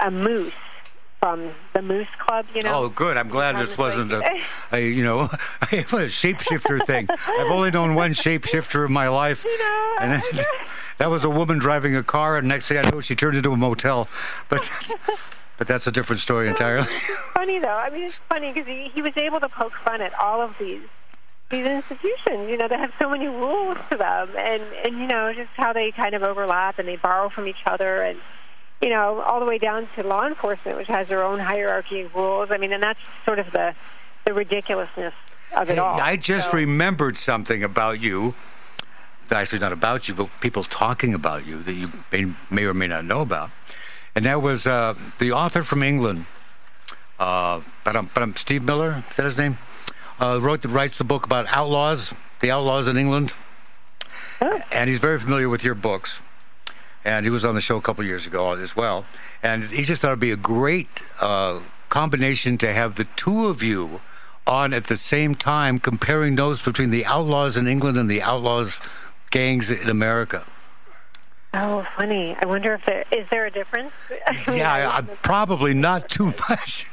a moose from the Moose Club. You know. Oh, good. I'm glad this wasn't a, a, you know, [LAUGHS] a shapeshifter thing. I've only known one shapeshifter in my life. You know, And I- [LAUGHS] that was a woman driving a car, and next thing I know, she turned into a motel. But but that's a different story entirely. [LAUGHS] funny though. I mean, it's funny because he, he was able to poke fun at all of these these institutions, you know, that have so many rules to them, and and you know, just how they kind of overlap and they borrow from each other, and you know, all the way down to law enforcement, which has their own hierarchy of rules. I mean, and that's sort of the the ridiculousness of it Hey, all. I just So- remembered something about you. Actually, not about you, but people talking about you that you may, may or may not know about. And that was uh, the author from England, uh, but I'm, Steve Miller. Is that his name? Uh, wrote the, writes the book about outlaws, the outlaws in England, and he's very familiar with your books. And he was on the show a couple years ago as well. And he just thought it'd be a great uh, combination to have the two of you on at the same time, comparing notes between the outlaws in England and the outlaws gangs in America. Oh, funny. I wonder if there is there a difference. [LAUGHS] Yeah, I- probably not too [LAUGHS] much,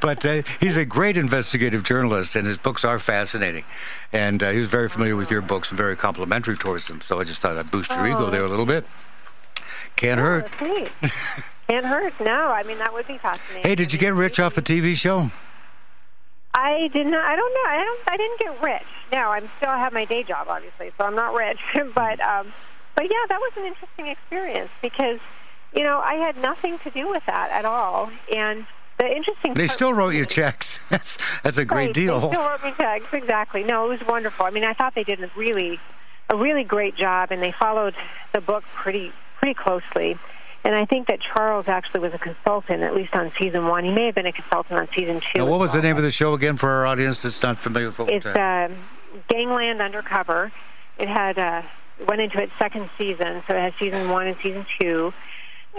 but uh, he's a great investigative journalist, and his books are fascinating. And uh, he was very familiar with your books and very complimentary towards them. So I just thought I'd boost your ego Oh. there a little bit. Can't Oh, hurt. [LAUGHS] Can't hurt. No, I mean that would be fascinating. Hey, did you get rich off the TV show? I did not. I don't know. I don't. I didn't get rich. No, I'm still have my day job, obviously, so I'm not rich. but um, but yeah, that was an interesting experience because you know I had nothing to do with that at all, and the interesting. Thing They still wrote you checks. [LAUGHS] That's that's a great Right, deal. They still wrote me checks, exactly. No, it was wonderful. I mean, I thought they did a really, a really great job, and they followed the book pretty, pretty closely. And I think that Charles actually was a consultant, at least on season one. He may have been a consultant on season two. Now, what as was the name of the show again for our audience that's not familiar with what we're It's talking? um, Gangland Undercover. It had uh, went into its second season, so it has season one and season two.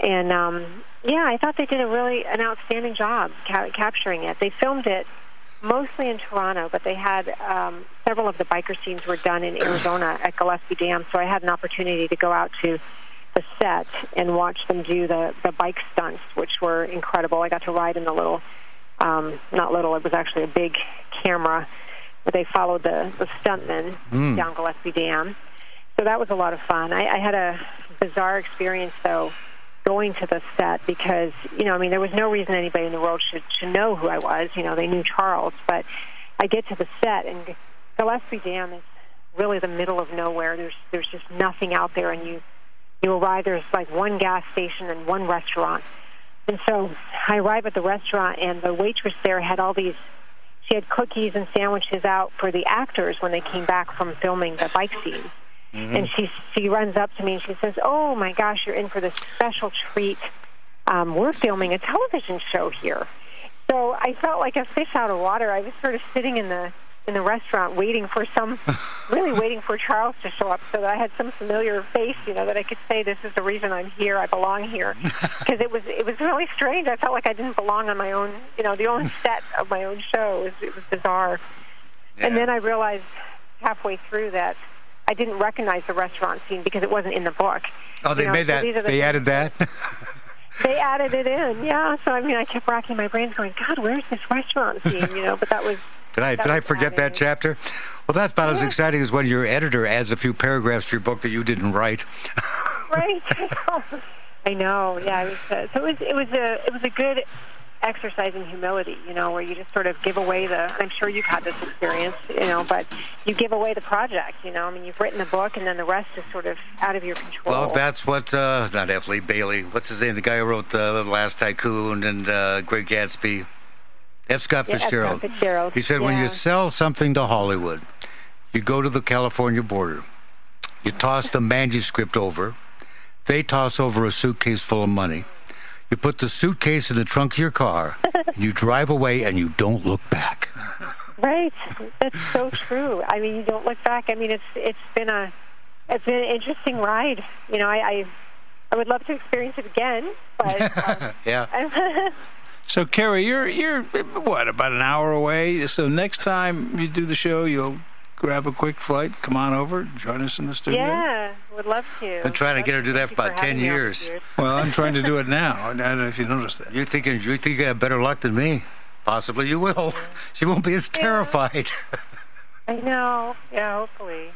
And um, yeah, I thought they did a really an outstanding job ca- capturing it. They filmed it mostly in Toronto, but they had um, several of the biker scenes were done in Arizona at Gillespie Dam. So I had an opportunity to go out to the set and watch them do the the bike stunts, which were incredible. I got to ride in the little, um, not little, it was actually a big camera, where they followed the the stuntmen Mm. down Gillespie Dam. So that was a lot of fun. I, I had a bizarre experience though going to the set because you know I mean there was no reason anybody in the world should should know who I was. You know they knew Charles, but I get to the set and Gillespie Dam is really the middle of nowhere. There's there's just nothing out there, and you you arrive. There's like one gas station and one restaurant. And so I arrive at the restaurant, and the waitress there had all these. She had cookies and sandwiches out for the actors when they came back from filming the bike scenes. And she she runs up to me and she says, "Oh my gosh, you're in for this special treat. Um, we're filming a television show here." So I felt like a fish out of water. I was sort of sitting in the in the restaurant waiting for some, [LAUGHS] really waiting for Charles to show up, so that I had some familiar face, you know, that I could say, "This is the reason I'm here. I belong here." [LAUGHS] Because it was it was really strange. I felt like I didn't belong on my own, you know, the own [LAUGHS] set of my own show. It was, it was bizarre. And then I realized halfway through that I didn't recognize the restaurant scene because it wasn't in the book. Oh, they You know, made so that. the They added that. [LAUGHS] They added it in, yeah. So I mean, I kept racking my brains, going, "God, where's this restaurant scene?" You know, but that was [LAUGHS] Did I did I forget that chapter? Well, that's about as exciting as when your editor adds a few paragraphs to your book that you didn't write. right. [LAUGHS] I know. Yeah, it was. Uh, so it was. It was a. It was a good exercise in humility. You know, where you just sort of give away the. I'm sure you've had this experience. You know, but you give away the project. You know, I mean, you've written the book, and then the rest is sort of out of your control. Well, that's what uh, not F. Lee Bailey. What's his name? The guy who wrote The Last Tycoon and uh, Great Gatsby. F. Scott Yeah, F. Scott Fitzgerald. Fitzgerald, He said, when you sell something to Hollywood, you go to the California border, you toss the manuscript over, they toss over a suitcase full of money. You put the suitcase in the trunk of your car, and [LAUGHS] you drive away, and you don't look back. Right. That's so true. I mean, you don't look back. I mean, it's it's been a it's been an interesting ride. You know, I I, I would love to experience it again, but [LAUGHS] um, Yeah. [LAUGHS] So, Kerrie, you're you're what about an hour away? So next time you do the show, you'll grab a quick flight, come on over, join us in the studio. yeah, would love to. I've been trying to get her to do that for about for 10 having me all years. years. Well, I'm trying to do it now. [LAUGHS] I don't know if you noticed that. You thinking you think you have better luck than me? Possibly you will. [LAUGHS] She won't be as terrified. I know. Yeah, hopefully.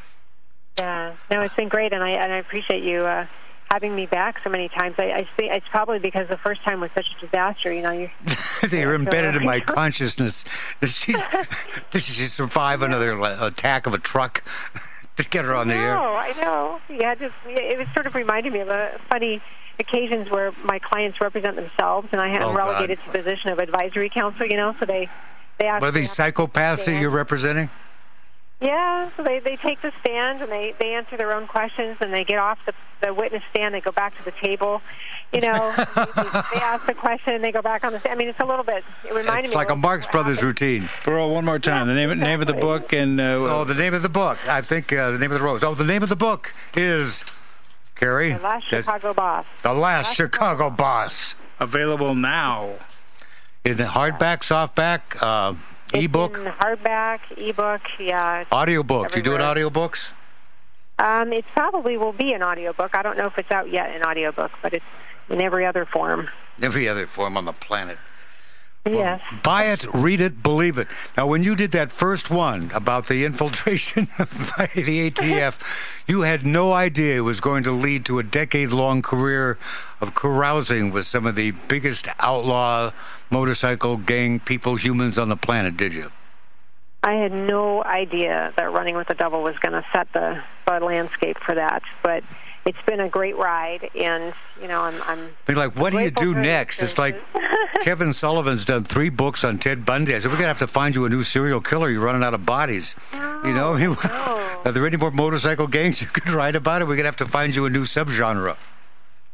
Yeah. No, it's been great, and I and I appreciate you uh, having me back so many times. I, I think it's probably because the first time was such a disaster. You know, you [LAUGHS] They're embedded in my [LAUGHS] consciousness. Did she, did she survive another attack of a truck [LAUGHS] to get her on the air? No, I know. Yeah, just it was sort of reminding me of a funny occasions where my clients represent themselves, and I am Oh, relegated to the position of advisory counsel. You know, so they they. What are these psychopaths that you're representing? Yeah, so they they take the stand and they they answer their own questions, and they get off the the witness stand. They go back to the table. You know, [LAUGHS] they, they ask the question, and they go back on the. stand. I mean, it's a little bit. It reminded me. It's me like a Marx Brothers routine. Burl, one more time. The name name of the book and uh, Oh, the name of the book. I think uh, the name of the rose. Oh, the name of the book is Carrie. the last that's- Chicago boss. The Last Chicago Boss. available now. In the hardback, softback, uh, It's Ebook, hardback, ebook, yeah. audiobook. Do you do it audiobooks? Um, it probably will be an audiobook. I don't know if it's out yet in audiobook, but it's in every other form. Every other form on the planet. Yes. Buy it, read it, believe it. Now, when you did that first one about the infiltration [LAUGHS] by the ATF, you had no idea it was going to lead to a decade long career of carousing with some of the biggest outlaw motorcycle gang people, humans on the planet, did you? I had no idea that Running with the Devil was going to set the, the landscape for that, but it's been a great ride, and you know, I'm. I'm like, what do you do next? It's like. [LAUGHS] Kevin Sullivan's done three books on Ted Bundy. I said, we're going to have to find you a new serial killer. You're running out of bodies. you know, mean, oh, [LAUGHS] no. are there any more motorcycle gangs you could write about it? We're going to have to find you a new subgenre.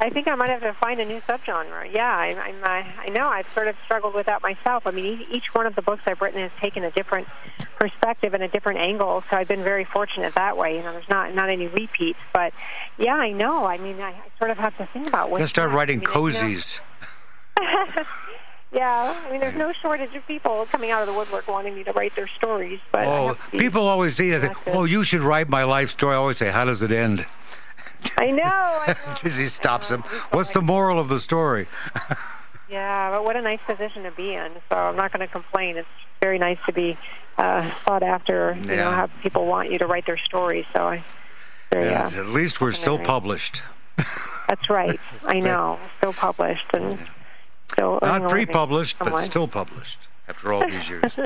I think I might have to find a new subgenre. Yeah, I, I'm. I, I know. I've sort of struggled with that myself. I mean, each one of the books I've written has taken a different perspective and a different angle. So I've been very fortunate that way. You know, there's not not any repeats, but yeah, I know. I mean, I, I sort of have to think about what. Let's start writing cozies. [LAUGHS] Yeah, I mean, there's no shortage of people coming out of the woodwork wanting me to write their stories. But Oh, have to be people always say, oh, you should write my life story. I always say, how does it end? I know. I [LAUGHS] know. he stops him. What's the moral of the story? [LAUGHS] Yeah, but what a nice position to be in. So I'm not going to complain. It's very nice to be uh, sought after. You Yeah. know, have people want you to write their stories. So I, very, Yeah, uh, At least we're still published. [LAUGHS] that's right. I know. Still published and still Not pre-published, but still published after all these years.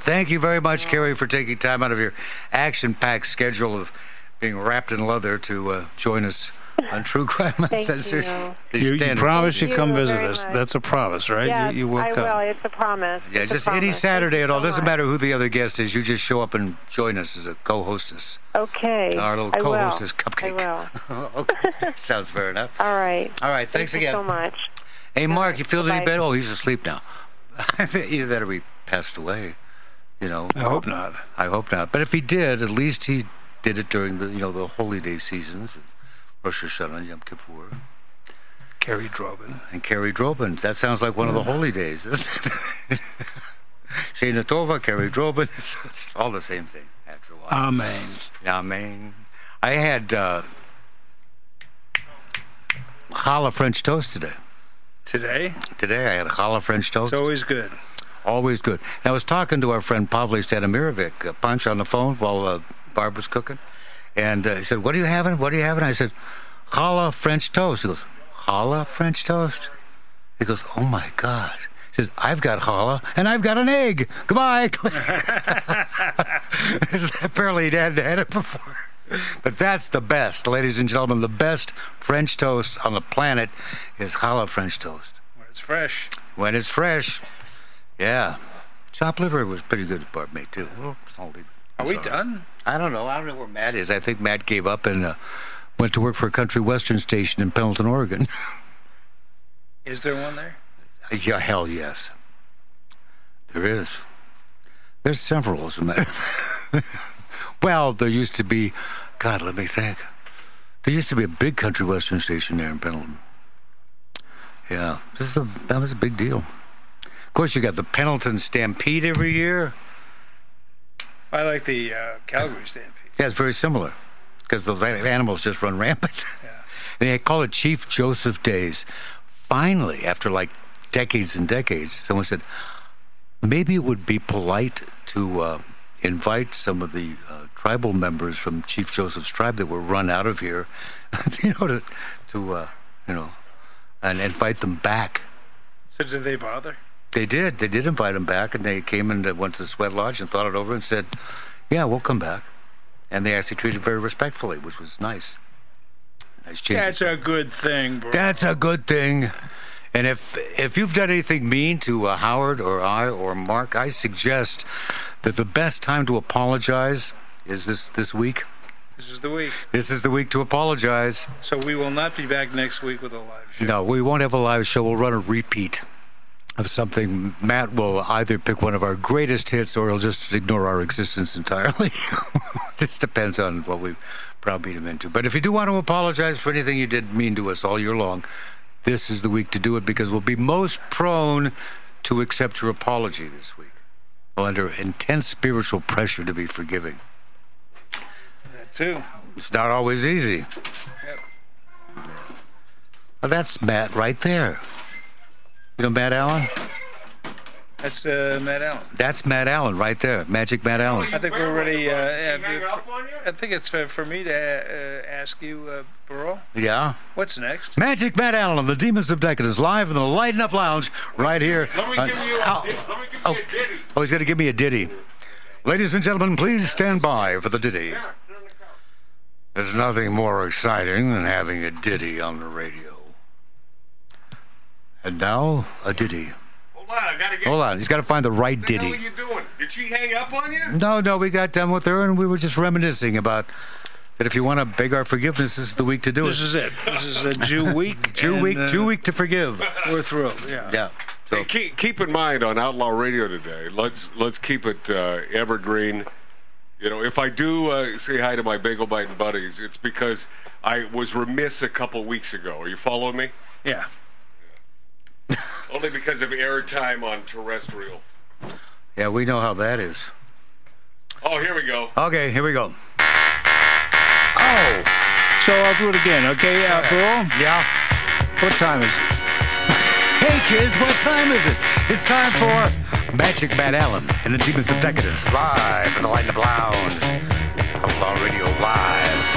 Thank you very much, Kerrie, for taking time out of your action-packed schedule of being wrapped in leather to uh, join us on [LAUGHS] True Crime Uncensored. you. You, you promise you Thank come you visit us. much. That's a promise, right? Yes, you, you will I come. will. It's a promise. Yeah, It's a just any. Saturday Thank at all. so Doesn't much. matter who the other guest is. You just show up and join us as a co-hostess. Okay. Our little I co-hostess cupcake. I will. [LAUGHS] okay. [LAUGHS] Sounds fair enough. All right. All right, thanks Thank you again. so much. Hey, Mark, you feel any Bye-bye. better? Oh, he's asleep now. Either that or he passed away. You know, I hope not. I hope not. But if he did, at least he did it during the you know the holy day seasons, Rosh Hashanah, Yom Kippur, Kerrie Droban. and Kerrie Droban. That sounds like one of the holy days. doesn't it? [LAUGHS] Shana Tova, Kerrie Droban. It's, [LAUGHS] it's all the same thing after a while. Amen. Amen. I had uh, challah French toast today. Today, Today I had a challah French toast. it's always good. Always good. And I was talking to our friend Pavle Stadimirovic, uh, Punch, on the phone while uh, Barb was cooking. And uh, he said, What are you having? What are you having? I said, Challah French toast. He goes, Challah French toast? He goes, Oh my God. He says, I've got challah and I've got an egg. Goodbye. [LAUGHS] Apparently he hadn't had it before. But that's the best, ladies and gentlemen. The best French toast on the planet is challah French toast When it's fresh. when it's fresh. Yeah. Chopped liver was pretty good Barb made too. Well, salty. Are we done? I don't know. I don't know where Matt is. I think Matt gave up and uh, went to work for a country western station in Pendleton, Oregon. [LAUGHS] Is there one there? yeah, hell yes. There is. There's several, as a matter. [LAUGHS] well, there used to be. God, let me think. There used to be a big country western station there in Pendleton. Yeah, this is a, that was a big deal. Of course, you got the Pendleton Stampede every year. I like the uh, Calgary Stampede. Yeah, it's very similar because those a- animals just run rampant. Yeah. and [LAUGHS] they call it Chief Joseph Days. Finally, after like decades and decades, someone said maybe it would be polite to uh, invite some of the uh, tribal members from Chief Joseph's tribe that were run out of here, [LAUGHS] you know, to, to uh, you know, and invite them back. So did they bother? They did. They did invite him back, and they came and went to the Sweat Lodge and thought it over and said, "Yeah, we'll come back." And they actually treated very respectfully, which was nice. Nice change. That's a good thing, bro. That's a good thing. And if if you've done anything mean to uh, Howard or I or Mark, I suggest that the best time to apologize is this this week. This is the week. This is the week to apologize. So we will not be back next week with a live show. No, we won't have a live show. We'll run a repeat of something. Matt will either pick one of our greatest hits or he'll just ignore our existence entirely. [LAUGHS] this depends on what we browbeat him into. But if you do want to apologize for anything you did mean to us all year long, this is the week to do it because we'll be most prone to accept your apology this week. under intense spiritual pressure to be forgiving. That too. It's not always easy. Well, that's Matt right there. You know Matt Allen? That's uh, Matt Allen. That's Matt Allen right there. Magic Matt Allen. I think we're ready. Uh, uh, hanging up on you? I think it's for, for me to uh, ask you, uh, Burl. Yeah. What's next? Magic Matt Allen of the Demons of Decadence live in the Lighten Up Lounge right here. Let me Uh, give you a, oh, let me give oh. you a ditty. oh, he's going to give me a ditty. Ladies and gentlemen, please stand by for the ditty. There's nothing more exciting than having a ditty on the radio. And now, a ditty. Hold on, I gotta get. Hold on, he's got to find the right What the hell ditty. are you doing? Did she hang up on you? No, no, we got done with her and we were just reminiscing about that if you want to beg our forgiveness, this is the week to do it. This is it. This is a Jew [LAUGHS] week. Jew and, week, uh, Jew week to forgive. We're thrilled. Yeah. Yeah. So, Hey, keep, keep in mind on Outlaw Radio today, let's let's keep it uh, evergreen. You know, if I do uh, say hi to my bagel biting buddies, it's because I was remiss a couple weeks ago. Are you following me? Yeah. [LAUGHS] Only because of airtime on terrestrial. yeah, we know how that is. Oh, here we go. Okay, here we go. Oh, So I'll do it again, okay, uh, Burl? yeah. What time is it? [LAUGHS] Hey kids, what time is it? It's time for Magic Matt Allen and the Demons of Decadence live in the Light Up Lounge. Outlaw Radio Live.